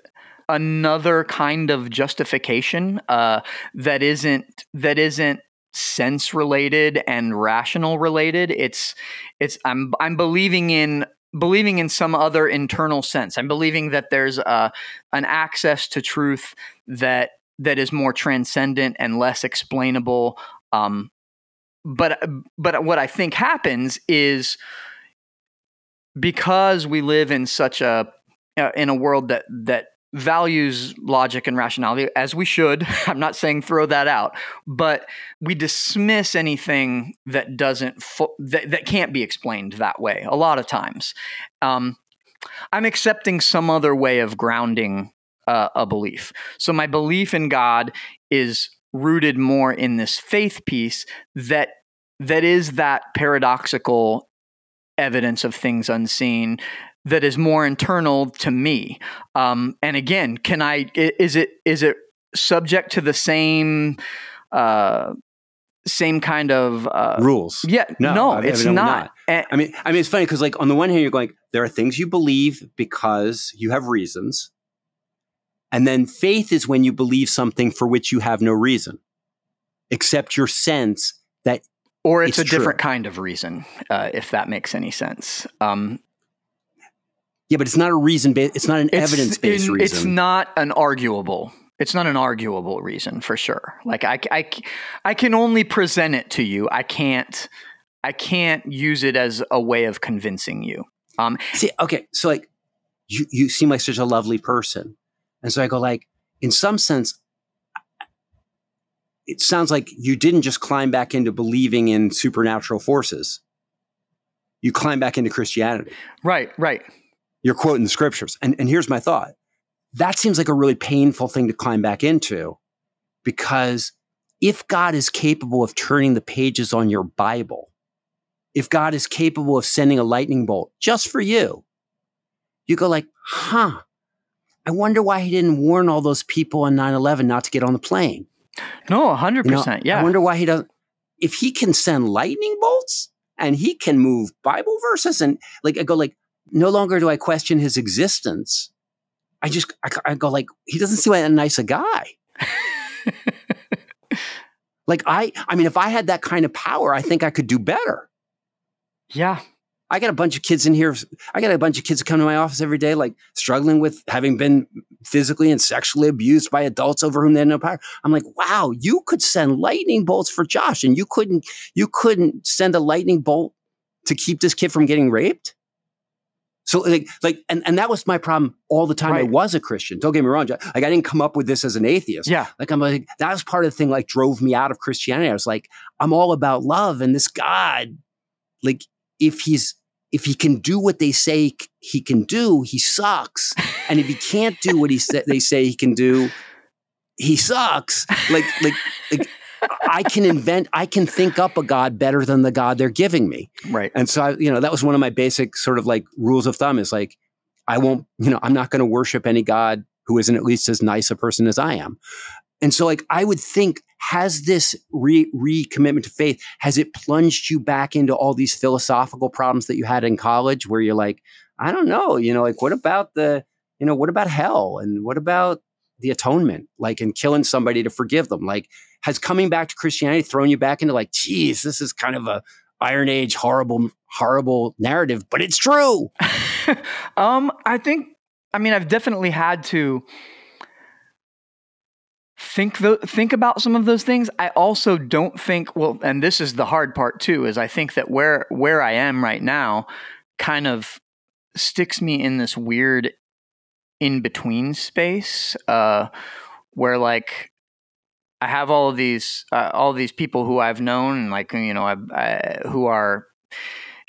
another kind of justification uh, that isn't that isn't sense related and rational related. It's it's I'm I'm believing in believing in some other internal sense. I'm believing that there's a, an access to truth that that is more transcendent and less explainable. Um, but but what I think happens is because we live in such a uh, in a world that that values logic and rationality as we should. I'm not saying throw that out but we dismiss anything that doesn't fo- that, that can't be explained that way a lot of times. Um, i'm accepting some other way of grounding uh, a belief. So my belief in god is rooted more in this faith piece that that is that paradoxical evidence of things unseen that is more internal to me. Um, and again, can I? Is it is it subject to the same uh, same kind of uh, Rules. Yeah, No, no, I- it's not. I mean, I mean, it's funny because like on the one hand, you're going, there are things you believe because you have reasons, and then faith is when you believe something for which you have no reason, except your sense that or it's, it's a different kind of reason, uh, if that makes any sense. Um, yeah, but it's not a reason. Ba- it's not an evidence based reason. It's not an arguable. It's not an arguable reason for sure. Like I, I, I can only present it to you. I can't. I can't use it as a way of convincing you. Um, See, okay, so like you you seem like such a lovely person, and so I go like, in some sense, it sounds like you didn't just climb back into believing in supernatural forces. You climb back into Christianity. right, right. You're quoting the scriptures, and and here's my thought: that seems like a really painful thing to climb back into, because if God is capable of turning the pages on your Bible, if God is capable of sending a lightning bolt just for you, you go like, huh, I wonder why he didn't warn all those people on 9-11 not to get on the plane. No, hundred You know, percent. Yeah. I wonder why he doesn't. If he can send lightning bolts and he can move Bible verses and like, I go like, no longer do I question his existence. I just, I, I go like, he doesn't seem like that nice a guy. Like I, I mean, if I had that kind of power, I think I could do better. yeah. I got a bunch of kids in here. I got a bunch of kids that come to my office every day, like struggling with having been physically and sexually abused by adults over whom they had no power. I'm like, wow, you could send lightning bolts for Josh, and you couldn't. You couldn't send a lightning bolt to keep this kid from getting raped. So like, like, and, and that was my problem all the time. I was a Christian. Don't get me wrong. Like, I didn't come up with this as an atheist. Yeah. Like I'm like that was part of the thing like drove me out of Christianity. I was like, I'm all about love and this God, like if he's if he can do what they say he can do, he sucks. And if he can't do what he sa- they say he can do, he sucks. Like like like I can invent, I can think up a God better than the God they're giving me. Right. And so, I, you know, that was one of my basic sort of like rules of thumb is like, I won't, you know, I'm not going to worship any God who isn't at least as nice a person as I am. And so, like, I would think, has this re recommitment to faith, has it plunged you back into all these philosophical problems that you had in college where you're like, I don't know, you know, like, what about the, you know, what about hell? And what about the atonement? Like, and killing somebody to forgive them? Like, has coming back to Christianity thrown you back into like, geez, this is kind of a Iron Age horrible, horrible narrative, but it's true. um, I think. I mean, I've definitely had to think the, think about some of those things. I also don't think well, and this is the hard part too. Is I think that where where I am right now, kind of sticks me in this weird in between space, uh, where like I have all of these uh, all of these people who I've known, like you know, I, I, who are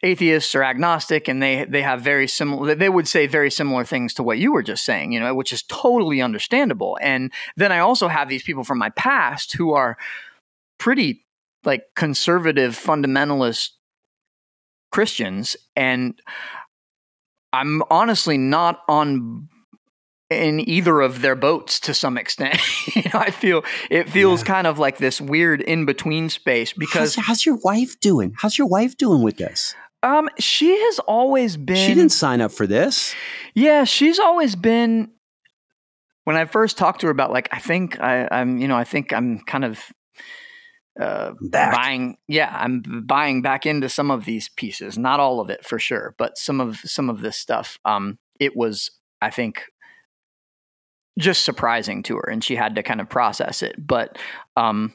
atheists or agnostic and they they have very similar they would say very similar things to what you were just saying you know which is totally understandable. And then i also have these people from my past who are pretty like conservative fundamentalist christians and i'm honestly not on in either of their boats to some extent. you know, I feel it feels yeah. kind of like this weird in between space because how's, how's, your wife doing? How's your wife doing with this? Um, she has always been. She didn't sign up for this. Yeah, she's always been. When I first talked to her about, like, I think I, I'm, you know, I think I'm kind of uh, back. buying. Yeah, I'm buying back into some of these pieces. Not all of it for sure, but some of some of this stuff. Um, it was, I think, just surprising to her, and she had to kind of process it. But um,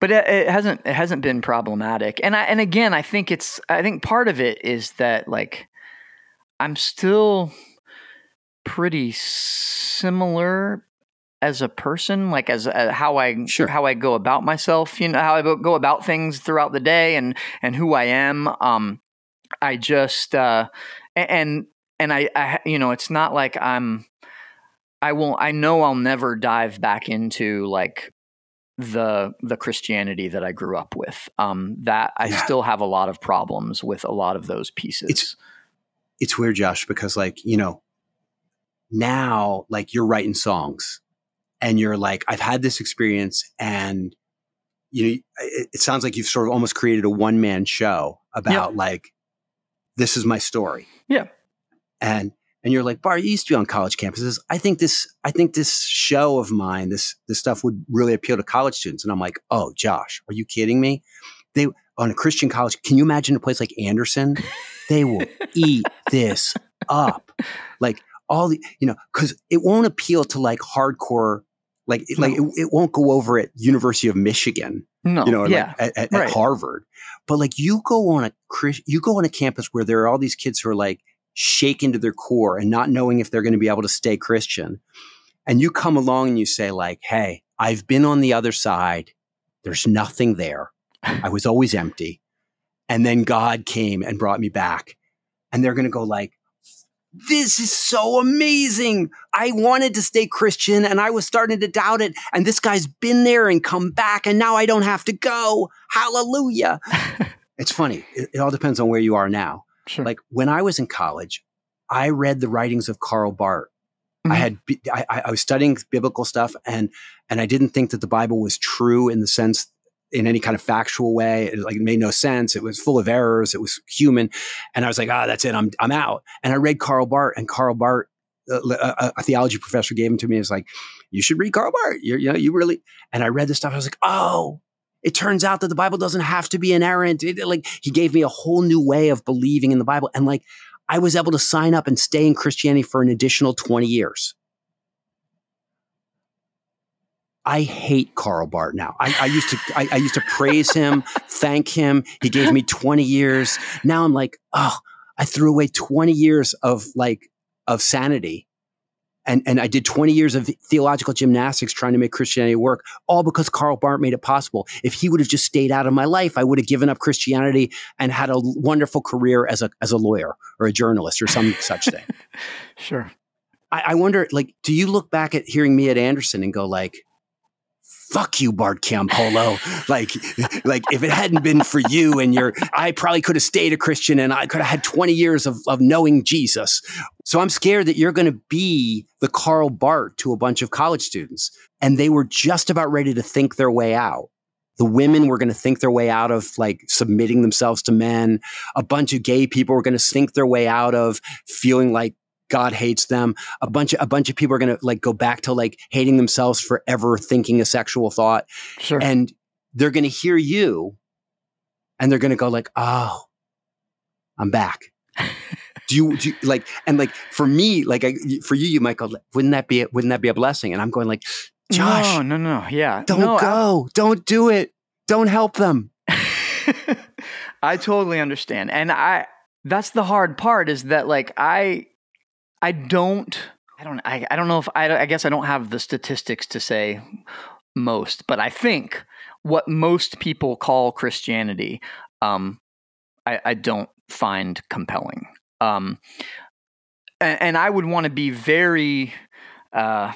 but it, it, hasn't it hasn't been problematic. And I and again, I think it's I think part of it is that like I'm still pretty similar as a person, like as uh, how I sure. how I go about myself, you know, how I go about things throughout the day, and and who I am. Um, I just uh, and and I, I you know, it's not like I'm. I won't. I know I'll never dive back into like the the Christianity that I grew up with. Um, that I yeah. still have a lot of problems with a lot of those pieces. It's it's weird, Josh, because like you know now like you're writing songs and you're like I've had this experience and you know it, it sounds like you've sort of almost created a one man show about yeah. like this is my story. Yeah. And and you're like, Bar, you used to be on college campuses. I think this, I think this show of mine, this this stuff would really appeal to college students. And I'm like, oh, Josh, are you kidding me? They on a Christian college. Can you imagine a place like Anderson? They will eat this up, like all the, you know, because it won't appeal to like hardcore, like no. like it, it, won't go over at University of Michigan. No, you know, yeah. like at, at, right. at Harvard. But like you go on a you go on a campus where there are all these kids who are like shaken to their core and not knowing if they're going to be able to stay Christian. And you come along and you say, like, hey, I've been on the other side. There's nothing there. I was always empty. And then God came and brought me back. And they're going to go like, this is so amazing. I wanted to stay Christian and I was starting to doubt it. And this guy's been there and come back. And now I don't have to go. Hallelujah. it's funny. It, it all depends on where you are now. Sure. Like when I was in college, I read the writings of Karl Barth. Mm-hmm. I had I, I was studying biblical stuff, and and I didn't think that the Bible was true in the sense in any kind of factual way. It, like it made no sense. It was full of errors. It was human, and I was like, ah, oh, that's it. I'm I'm out. And I read Karl Barth, and Karl Barth, uh, a, a, theology professor, gave him to me. It's like, you should read Karl Barth. You're, you know, you really. And I read this stuff. I was like, oh, it turns out that the Bible doesn't have to be inerrant. It, like he gave me a whole new way of believing in the Bible. And like I was able to sign up and stay in Christianity for an additional 20 years. I hate Karl Barth now. I, I used to I, I used to praise him, thank him. He gave me 20 years. Now I'm like, oh, I threw away 20 years of like of sanity and, and I did 20 years of theological gymnastics trying to make Christianity work, all because Karl Barth made it possible. If he would have just stayed out of my life, I would have given up Christianity and had a wonderful career as a, as a lawyer or a journalist or some such thing. Sure. I, I wonder, like, do you look back at hearing me at Anderson and go like, fuck you, Bart Campolo. like, like if it hadn't been for you and your, I probably could have stayed a Christian and I could have had 20 years of, of knowing Jesus. So I'm scared that you're going to be the Karl Barth to a bunch of college students. And they were just about ready to think their way out. The women were going to think their way out of like submitting themselves to men. A bunch of gay people were going to think their way out of feeling like God hates them. A bunch of a bunch of people are gonna like go back to like hating themselves for ever thinking a sexual thought. Sure. And they're gonna hear you and they're gonna go like, oh, I'm back. do you, do you like and like for me like I, for you you might go wouldn't that be a, wouldn't that be a blessing and i'm going like Josh, no, no, no, yeah, don't no, I- go. don't do it. Don't help them. I totally understand. And I that's the hard part is that like I I don't I don't I, I don't know if I I guess I don't have the statistics to say most, but I think what most people call Christianity um I, I don't find compelling. Um and, and I would want to be very uh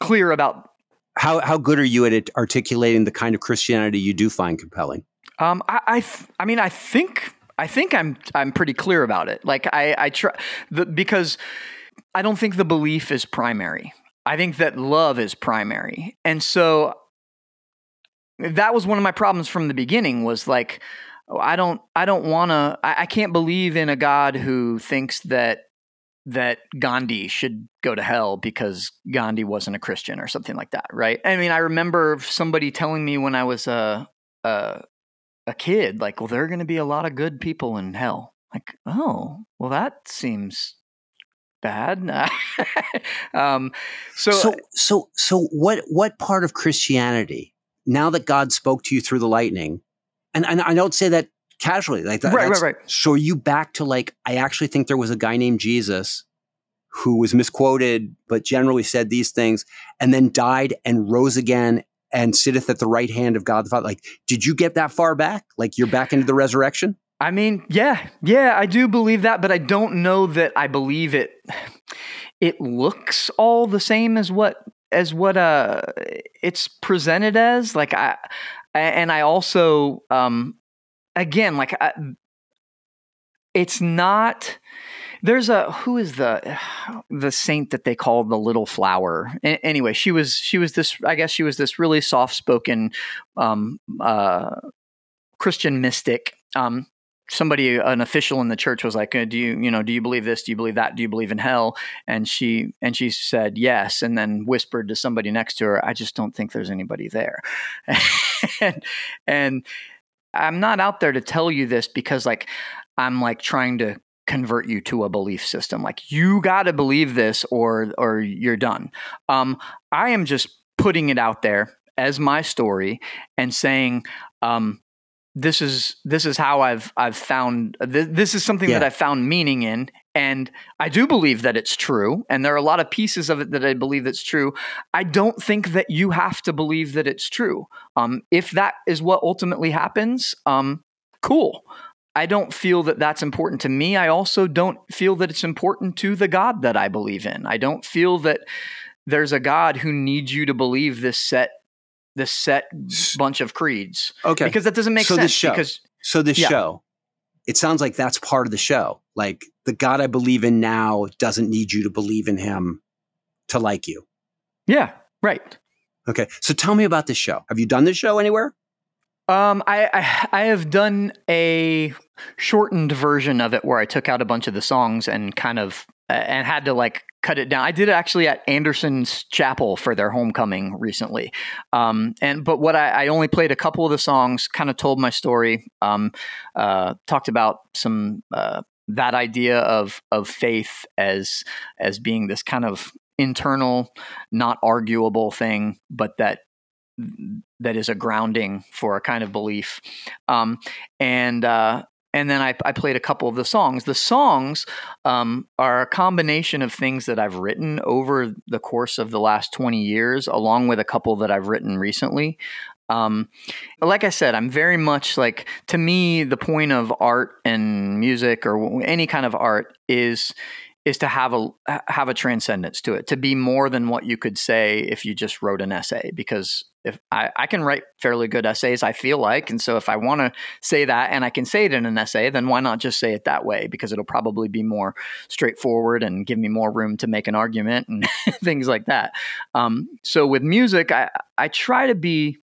clear about How how good are you at it articulating the kind of Christianity you do find compelling? Um, I, I, th- I mean, I think, I think I'm, I'm pretty clear about it. Like I, I try the, because I don't think the belief is primary. I think that love is primary, and so that was one of my problems from the beginning. Was like, oh, I don't, I don't want to, I, I can't believe in a God who thinks that that Gandhi should go to hell because Gandhi wasn't a Christian or something like that, right? I mean, I remember somebody telling me when I was a a, a kid, like, well, there are going to be a lot of good people in hell. Like, oh, well, that seems bad. um, so, so so so what what part of Christianity now that God spoke to you through the lightning, and, and I don't say that casually, like that, Right, right, right. So are you back to like I actually think there was a guy named Jesus who was misquoted, but generally said these things, and then died and rose again and sitteth at the right hand of God the Father. Like, did you get that far back? Like you're back into the resurrection? I mean, yeah, yeah, I do believe that, but I don't know that I believe it. It looks all the same as what as what uh it's presented as. Like I, and I also um again like I, it's not. There's a who is the the saint that they call the little flower. A- anyway, she was she was this. I guess she was this really soft spoken um, uh, Christian mystic. Um, somebody, an official in the church, was like, uh, "Do you, you know, do you believe this? Do you believe that? Do you believe in hell?" And she and she said yes, and then whispered to somebody next to her, "I just don't think there's anybody there." and, and I'm not out there to tell you this because, like, I'm like trying to convert you to a belief system. Like, you got to believe this, or or you're done. Um, I am just putting it out there as my story and saying. Um, this is this is how I've I've found th- this is something that I've found meaning in, and I do believe that it's true. And there are a lot of pieces of it that I believe that's true. I don't think that you have to believe that it's true. Um, if that is what ultimately happens, um, cool. I don't feel that that's important to me. I also don't feel that it's important to the God that I believe in. I don't feel that there's a God who needs you to believe this set this set bunch of creeds Okay. because that doesn't make So sense. this show- because So this Yeah. show, it sounds like that's part of the show. Like the God I believe in now doesn't need you to believe in him to like you. yeah, right. Okay. So tell me about this show. Have you done this show anywhere? Um, I, I I have done a shortened version of it where I took out a bunch of the songs and kind of uh, and had to like cut it down. I did it actually at Anderson's Chapel for their homecoming recently. Um, and but what I, I only played a couple of the songs, kind of told my story, um, uh, talked about some uh, that idea of of faith as as being this kind of internal, not arguable thing, but that that is a grounding for a kind of belief. Um, and uh, and then I, I played a couple of the songs. The songs um, are a combination of things that I've written over the course of the last 20 years, along with a couple that I've written recently. Um, like I said, I'm very much like, to me, the point of art and music or any kind of art is is to have a have a transcendence to it, to be more than what you could say if you just wrote an essay. Because if I, I can write fairly good essays, I feel like, and so if I want to say that and I can say it in an essay, then why not just say it that way? Because it'll probably be more straightforward and give me more room to make an argument and things like that. Um, so with music, I I try to be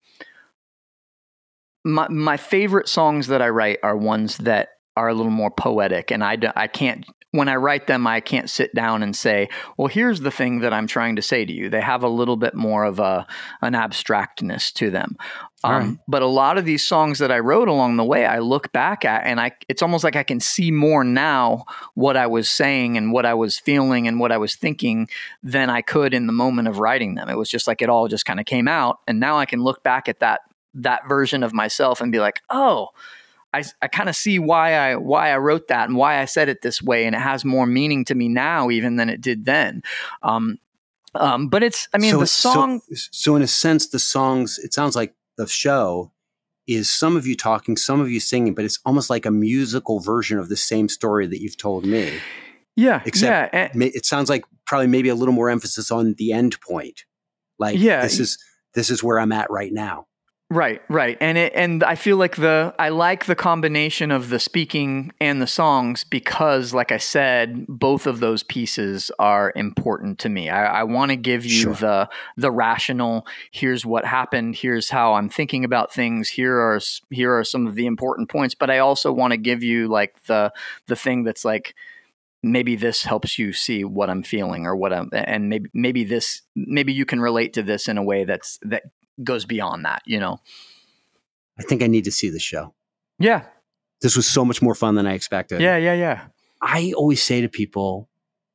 my my favorite songs that I write are ones that are a little more poetic and I, I can't when i write them i can't sit down and say well here's the thing that i'm trying to say to you. They have a little bit more of a an abstractness to them. Um, right. but a lot of these songs that i wrote along the way i look back at and i it's almost like i can see more now what i was saying and what i was feeling and what i was thinking than i could in the moment of writing them. It was just like it all just kind of came out and now i can look back at that that version of myself and be like oh I, I kind of see why I why I wrote that and why I said it this way, and it has more meaning to me now even than it did then. Um, um, but it's I mean so, the song. So, so in a sense, the songs. It sounds like the show is some of you talking, some of you singing, but it's almost like a musical version of the same story that you've told me. Yeah, except yeah. it sounds like probably maybe a little more emphasis on the end point. Like, yeah, this is this is where I'm at right now. Right, right. And it and I feel like the I like the combination of the speaking and the songs because like I said, both of those pieces are important to me. I, I want to give you sure. the the rational, here's what happened, here's how I'm thinking about things, here are here are some of the important points, but I also want to give you like the the thing that's like maybe this helps you see what I'm feeling or what I'm and maybe maybe this maybe you can relate to this in a way that's that goes beyond that, you know. I think I need to see the show. Yeah. This was so much more fun than I expected. Yeah, yeah, yeah. I always say to people,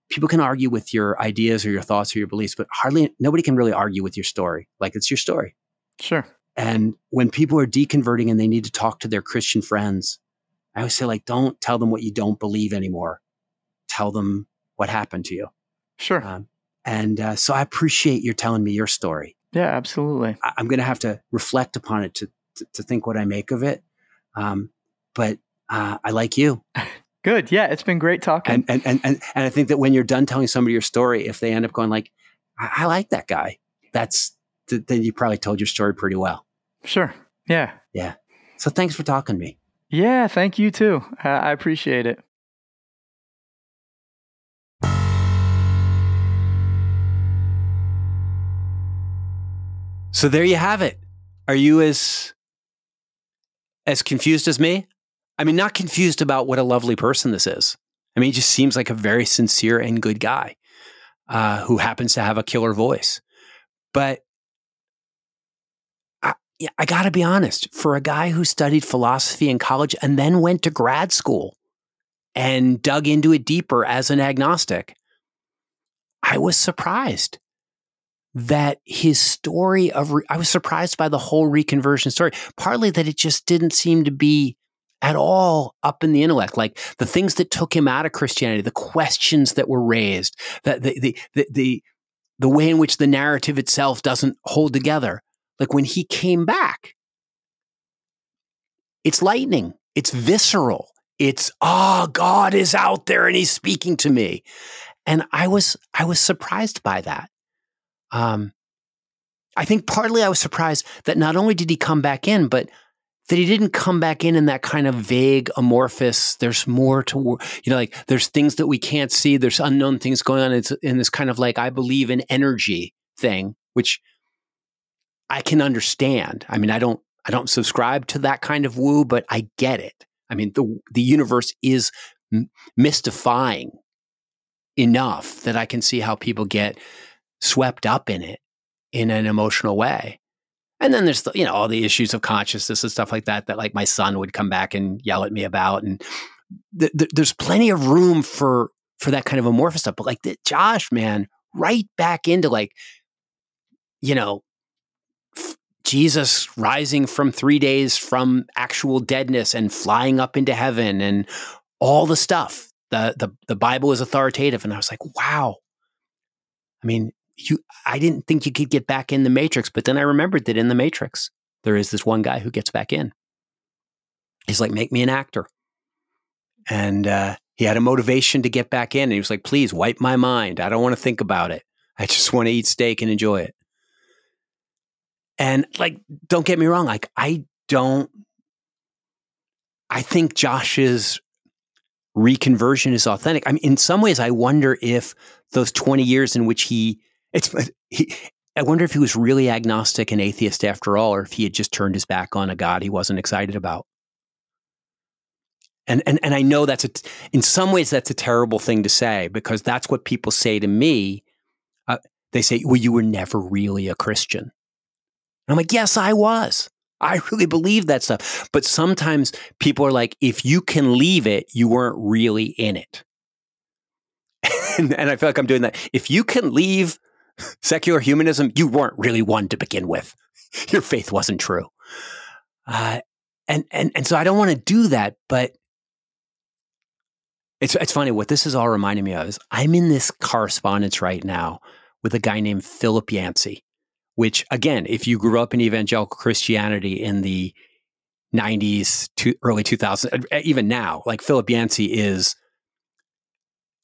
people can argue with your ideas or your thoughts or your beliefs, but hardly nobody can really argue with your story. Like it's your story. Sure. And when people are deconverting and they need to talk to their Christian friends, I always say, like, don't tell them what you don't believe anymore. Tell them what happened to you. Sure. Um, and uh, so I appreciate you telling me your story. Yeah, absolutely. I, am going to have to reflect upon it to, to, to think what I make of it. Um, but uh, I like you. Good. Yeah, it's been great talking. And, and, and, and, and I think that when you're done telling somebody your story, if they end up going like, I, I like that guy, that's, th- then you probably told your story pretty well. Sure. Yeah. Yeah. So thanks for talking to me. Yeah, thank you too. I appreciate it. So there you have it. Are you as as confused as me? I mean, not confused about what a lovely person this is. I mean, he just seems like a very sincere and good guy uh, who happens to have a killer voice. But I, I got to be honest, for a guy who studied philosophy in college and then went to grad school and dug into it deeper as an agnostic, I was surprised that his story of, re- I was surprised by the whole reconversion story, partly that it just didn't seem to be at all up in the intellect. Like the things that took him out of Christianity, the questions that were raised, the, the, the, the, the, the way in which the narrative itself doesn't hold together. Like when he came back, it's lightning, it's visceral. It's, oh, God is out there and he's speaking to me. And I was, I was surprised by that. Um, I think partly I was surprised that not only did he come back in, but that he didn't come back in in that kind of vague, amorphous. There's more to, you know, like there's things that we can't see. There's unknown things going on. It's in this kind of like I believe in energy thing, which I can understand. I mean, I don't, I don't subscribe to that kind of woo, but I get it. I mean, the the universe is mystifying enough that I can see how people get swept up in it in an emotional way. And then there's, you know, all the issues of consciousness and stuff like that, that like my son would come back and yell at me about. And th- th- there's plenty of room for, for that kind of amorphous stuff. But like the, Josh, man, right back into like, you know, f- Jesus rising from three days from actual deadness and flying up into heaven and all the stuff. The, the, the Bible is authoritative. And I was like, wow. I mean, you I didn't think you could get back in the matrix, but then I remembered that in the matrix there is this one guy who gets back in. He's like, make me an actor. And uh, he had a motivation to get back in. And he was like, please wipe my mind. I don't want to think about it. I just want to eat steak and enjoy it. And like, don't get me wrong, like, I don't, I think Josh's reconversion is authentic. I mean, in some ways, I wonder if those 20 years in which he it's he, I wonder if he was really agnostic and atheist after all, or if he had just turned his back on a God he wasn't excited about. And, and, and I know that's a, in some ways, that's a terrible thing to say because that's what people say to me. Uh, they say, well, you were never really a Christian. And I'm like, yes, I was. I really believe that stuff. But sometimes people are like, if you can leave it, you weren't really in it. and, and I feel like I'm doing that. If you can leave secular humanism, you weren't really one to begin with. Your faith wasn't true. Uh, and, and, and so I don't want to do that, but it's, it's funny. What this is all reminding me of is I'm in this correspondence right now with a guy named Philip Yancey, which, again, if you grew up in evangelical Christianity in the 90s to early 2000s, even now, like Philip Yancey is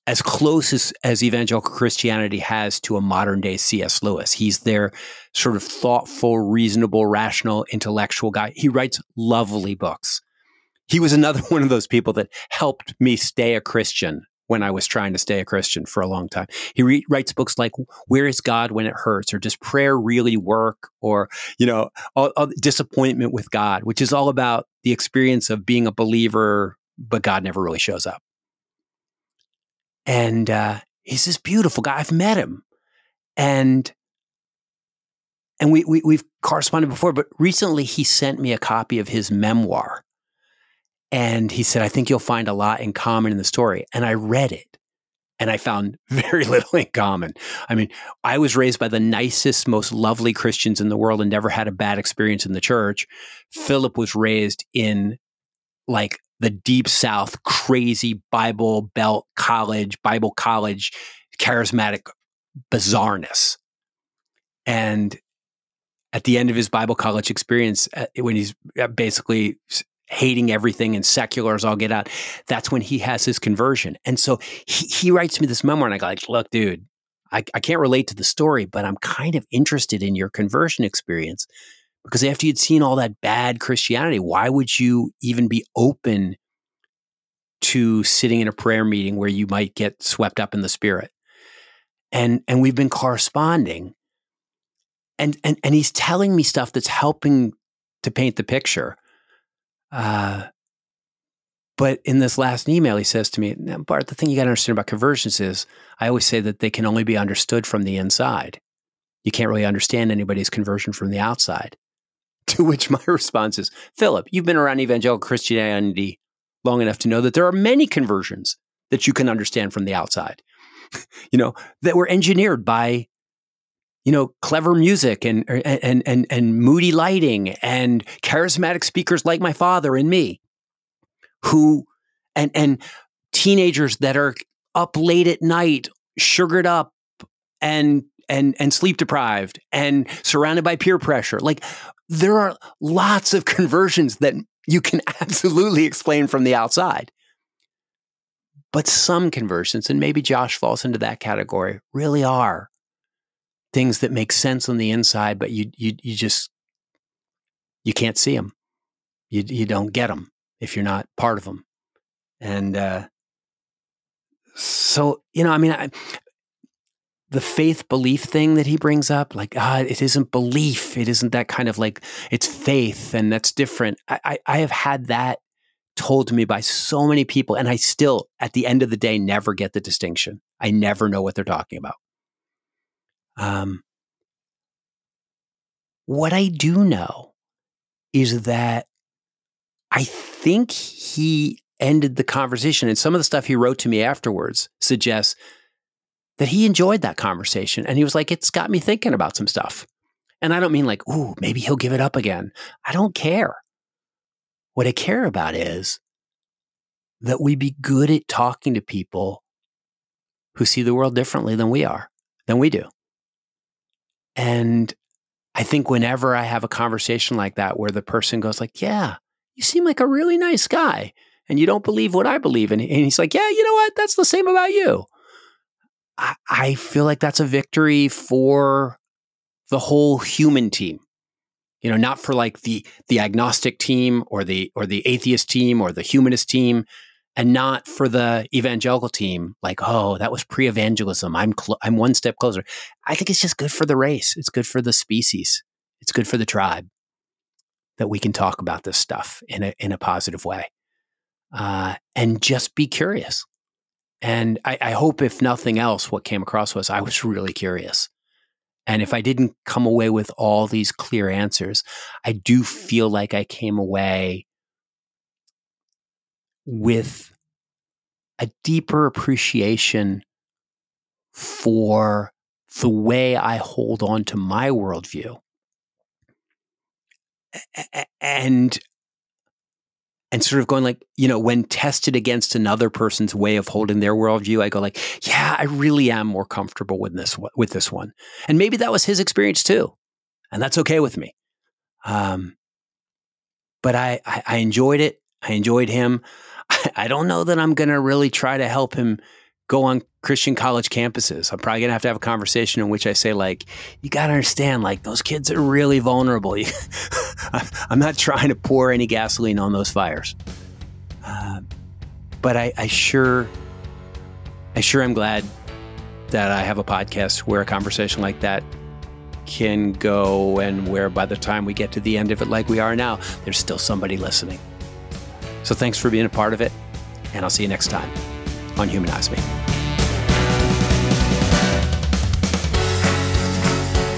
as close as, as evangelical Christianity has to a modern day C.S. Lewis. He's their sort of thoughtful, reasonable, rational, intellectual guy. He writes lovely books. He was another one of those people that helped me stay a Christian when I was trying to stay a Christian for a long time. He re- writes books like "Where is God when it hurts?" or "Does prayer really work?" or you know, all, all disappointment with God, which is all about the experience of being a believer, but God never really shows up and uh, he's this beautiful guy. I've met him, and and we, we we've corresponded before, but recently he sent me a copy of his memoir, and he said, "I think you'll find a lot in common in the story." And I read it, and I found very little in common. I mean, I was raised by the nicest, most lovely Christians in the world, and never had a bad experience in the church. Philip was raised in like the deep South, crazy Bible Belt college, Bible college, charismatic bizarreness. And at the end of his Bible college experience, uh, when he's uh, basically hating everything and secular as all get out, that's when he has his conversion. And so he, he writes me this memoir, and I go like, "Look, dude, I, I can't relate to the story, but I'm kind of interested in your conversion experience because after you'd seen all that bad Christianity, why would you even be open to sitting in a prayer meeting where you might get swept up in the spirit? And and we've been corresponding. And and and he's telling me stuff that's helping to paint the picture. Uh, but in this last email, he says to me, Bart, the thing you got to understand about conversions is I always say that they can only be understood from the inside. You can't really understand anybody's conversion from the outside. To which my response is, Philip, you've been around evangelical Christianity long enough to know that there are many conversions that you can understand from the outside, you know, that were engineered by, you know, clever music er, and, and, and, and moody lighting and charismatic speakers like my father and me who, and, and teenagers that are up late at night, sugared up and and and sleep deprived and surrounded by peer pressure. Like there are lots of conversions that you can absolutely explain from the outside. But some conversions, and maybe Josh falls into that category, really are things that make sense on the inside, but you you you just you can't see them. You you don't get them if you're not part of them. And uh, so you know, I mean, I, the faith belief thing that he brings up, like, ah, it isn't belief. It isn't that kind of like, it's faith and that's different. I, I, I have had that told to me by so many people. And I still, at the end of the day, never get the distinction. I never know what they're talking about. Um, what I do know is that I think he ended the conversation, and some of the stuff he wrote to me afterwards suggests that he enjoyed that conversation. And he was like, it's got me thinking about some stuff. And I don't mean like, ooh, maybe he'll give it up again. I don't care. What I care about is that we be good at talking to people who see the world differently than we are, than we do. And I think whenever I have a conversation like that where the person goes like, "Yeah, you seem like a really nice guy and you don't believe what I believe." in." And he's like, "Yeah, you know what? That's the same about you." I, feel like that's a victory for the whole human team. You know not for like the the agnostic team or the or the atheist team or the humanist team and not for the evangelical team like oh that was pre-evangelism. I'm cl- i'm one step closer. I think it's just good for the race. It's good for the species. It's good for the tribe that we can talk about this stuff in a in a positive way. Uh, and just be curious. And I, I hope, if nothing else, what came across was I was really curious. And if I didn't come away with all these clear answers, I do feel like I came away with a deeper appreciation for the way I hold on to my worldview. And and sort of going like, you know, when tested against another person's way of holding their worldview, I go like, yeah, I really am more comfortable with this with this one, and maybe that was his experience too, and that's okay with me. Um, but I, I, I enjoyed it. I enjoyed him. I, I don't know that I'm going to really try to help him go on Christian college campuses. I'm probably gonna have to have a conversation in which I say, like, you gotta understand, like, those kids are really vulnerable. I'm not trying to pour any gasoline on those fires. Uh, but I, I sure, I sure am glad that I have a podcast where a conversation like that can go and where by the time we get to the end of it, like we are now, there's still somebody listening. So thanks for being a part of it, and I'll see you next time on Humanize Me.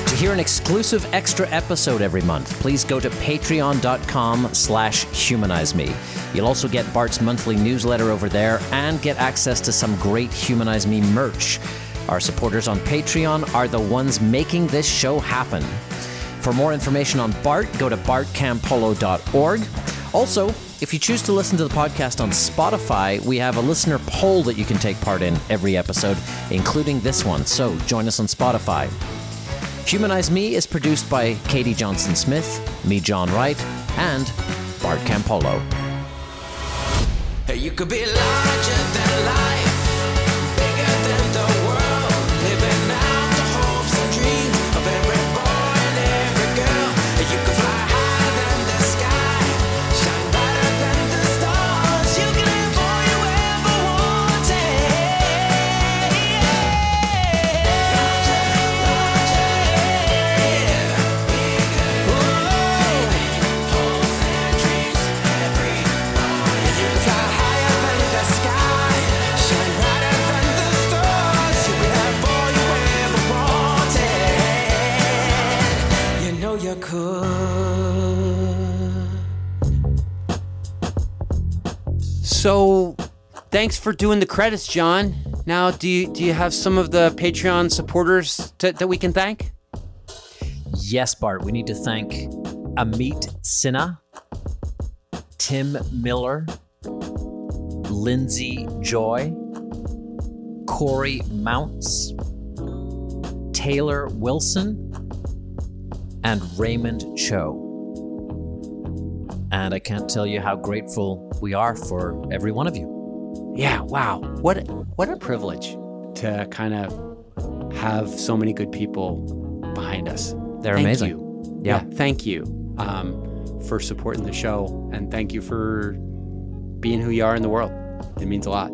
To hear an exclusive extra episode every month, please go to patreon.com slash humanize me. You'll also get Bart's monthly newsletter over there and get access to some great Humanize Me merch. Our supporters on Patreon are the ones making this show happen. For more information on Bart, go to bartcampolo.org. Also, if you choose to listen to the podcast on Spotify, we have a listener poll that you can take part in every episode, including this one. So join us on Spotify. Humanize Me is produced by Katie Johnson Smith, me, John Wright, and Bart Campolo. You could be larger than life, So, thanks for doing the credits, John. Now, do you do you have some of the Patreon supporters to, that we can thank? Yes, Bart, we need to thank Amit Sinha, Tim Miller, Lindsay Joy, Corey Mounts, Taylor Wilson, and Raymond Cho. And I can't tell you how grateful we are for every one of you. Yeah, wow. What what a privilege to kind of have so many good people behind us. They're amazing. Thank amazing. You. Yeah. thank you um, for supporting the show, and thank you for being who you are in the world. It means a lot.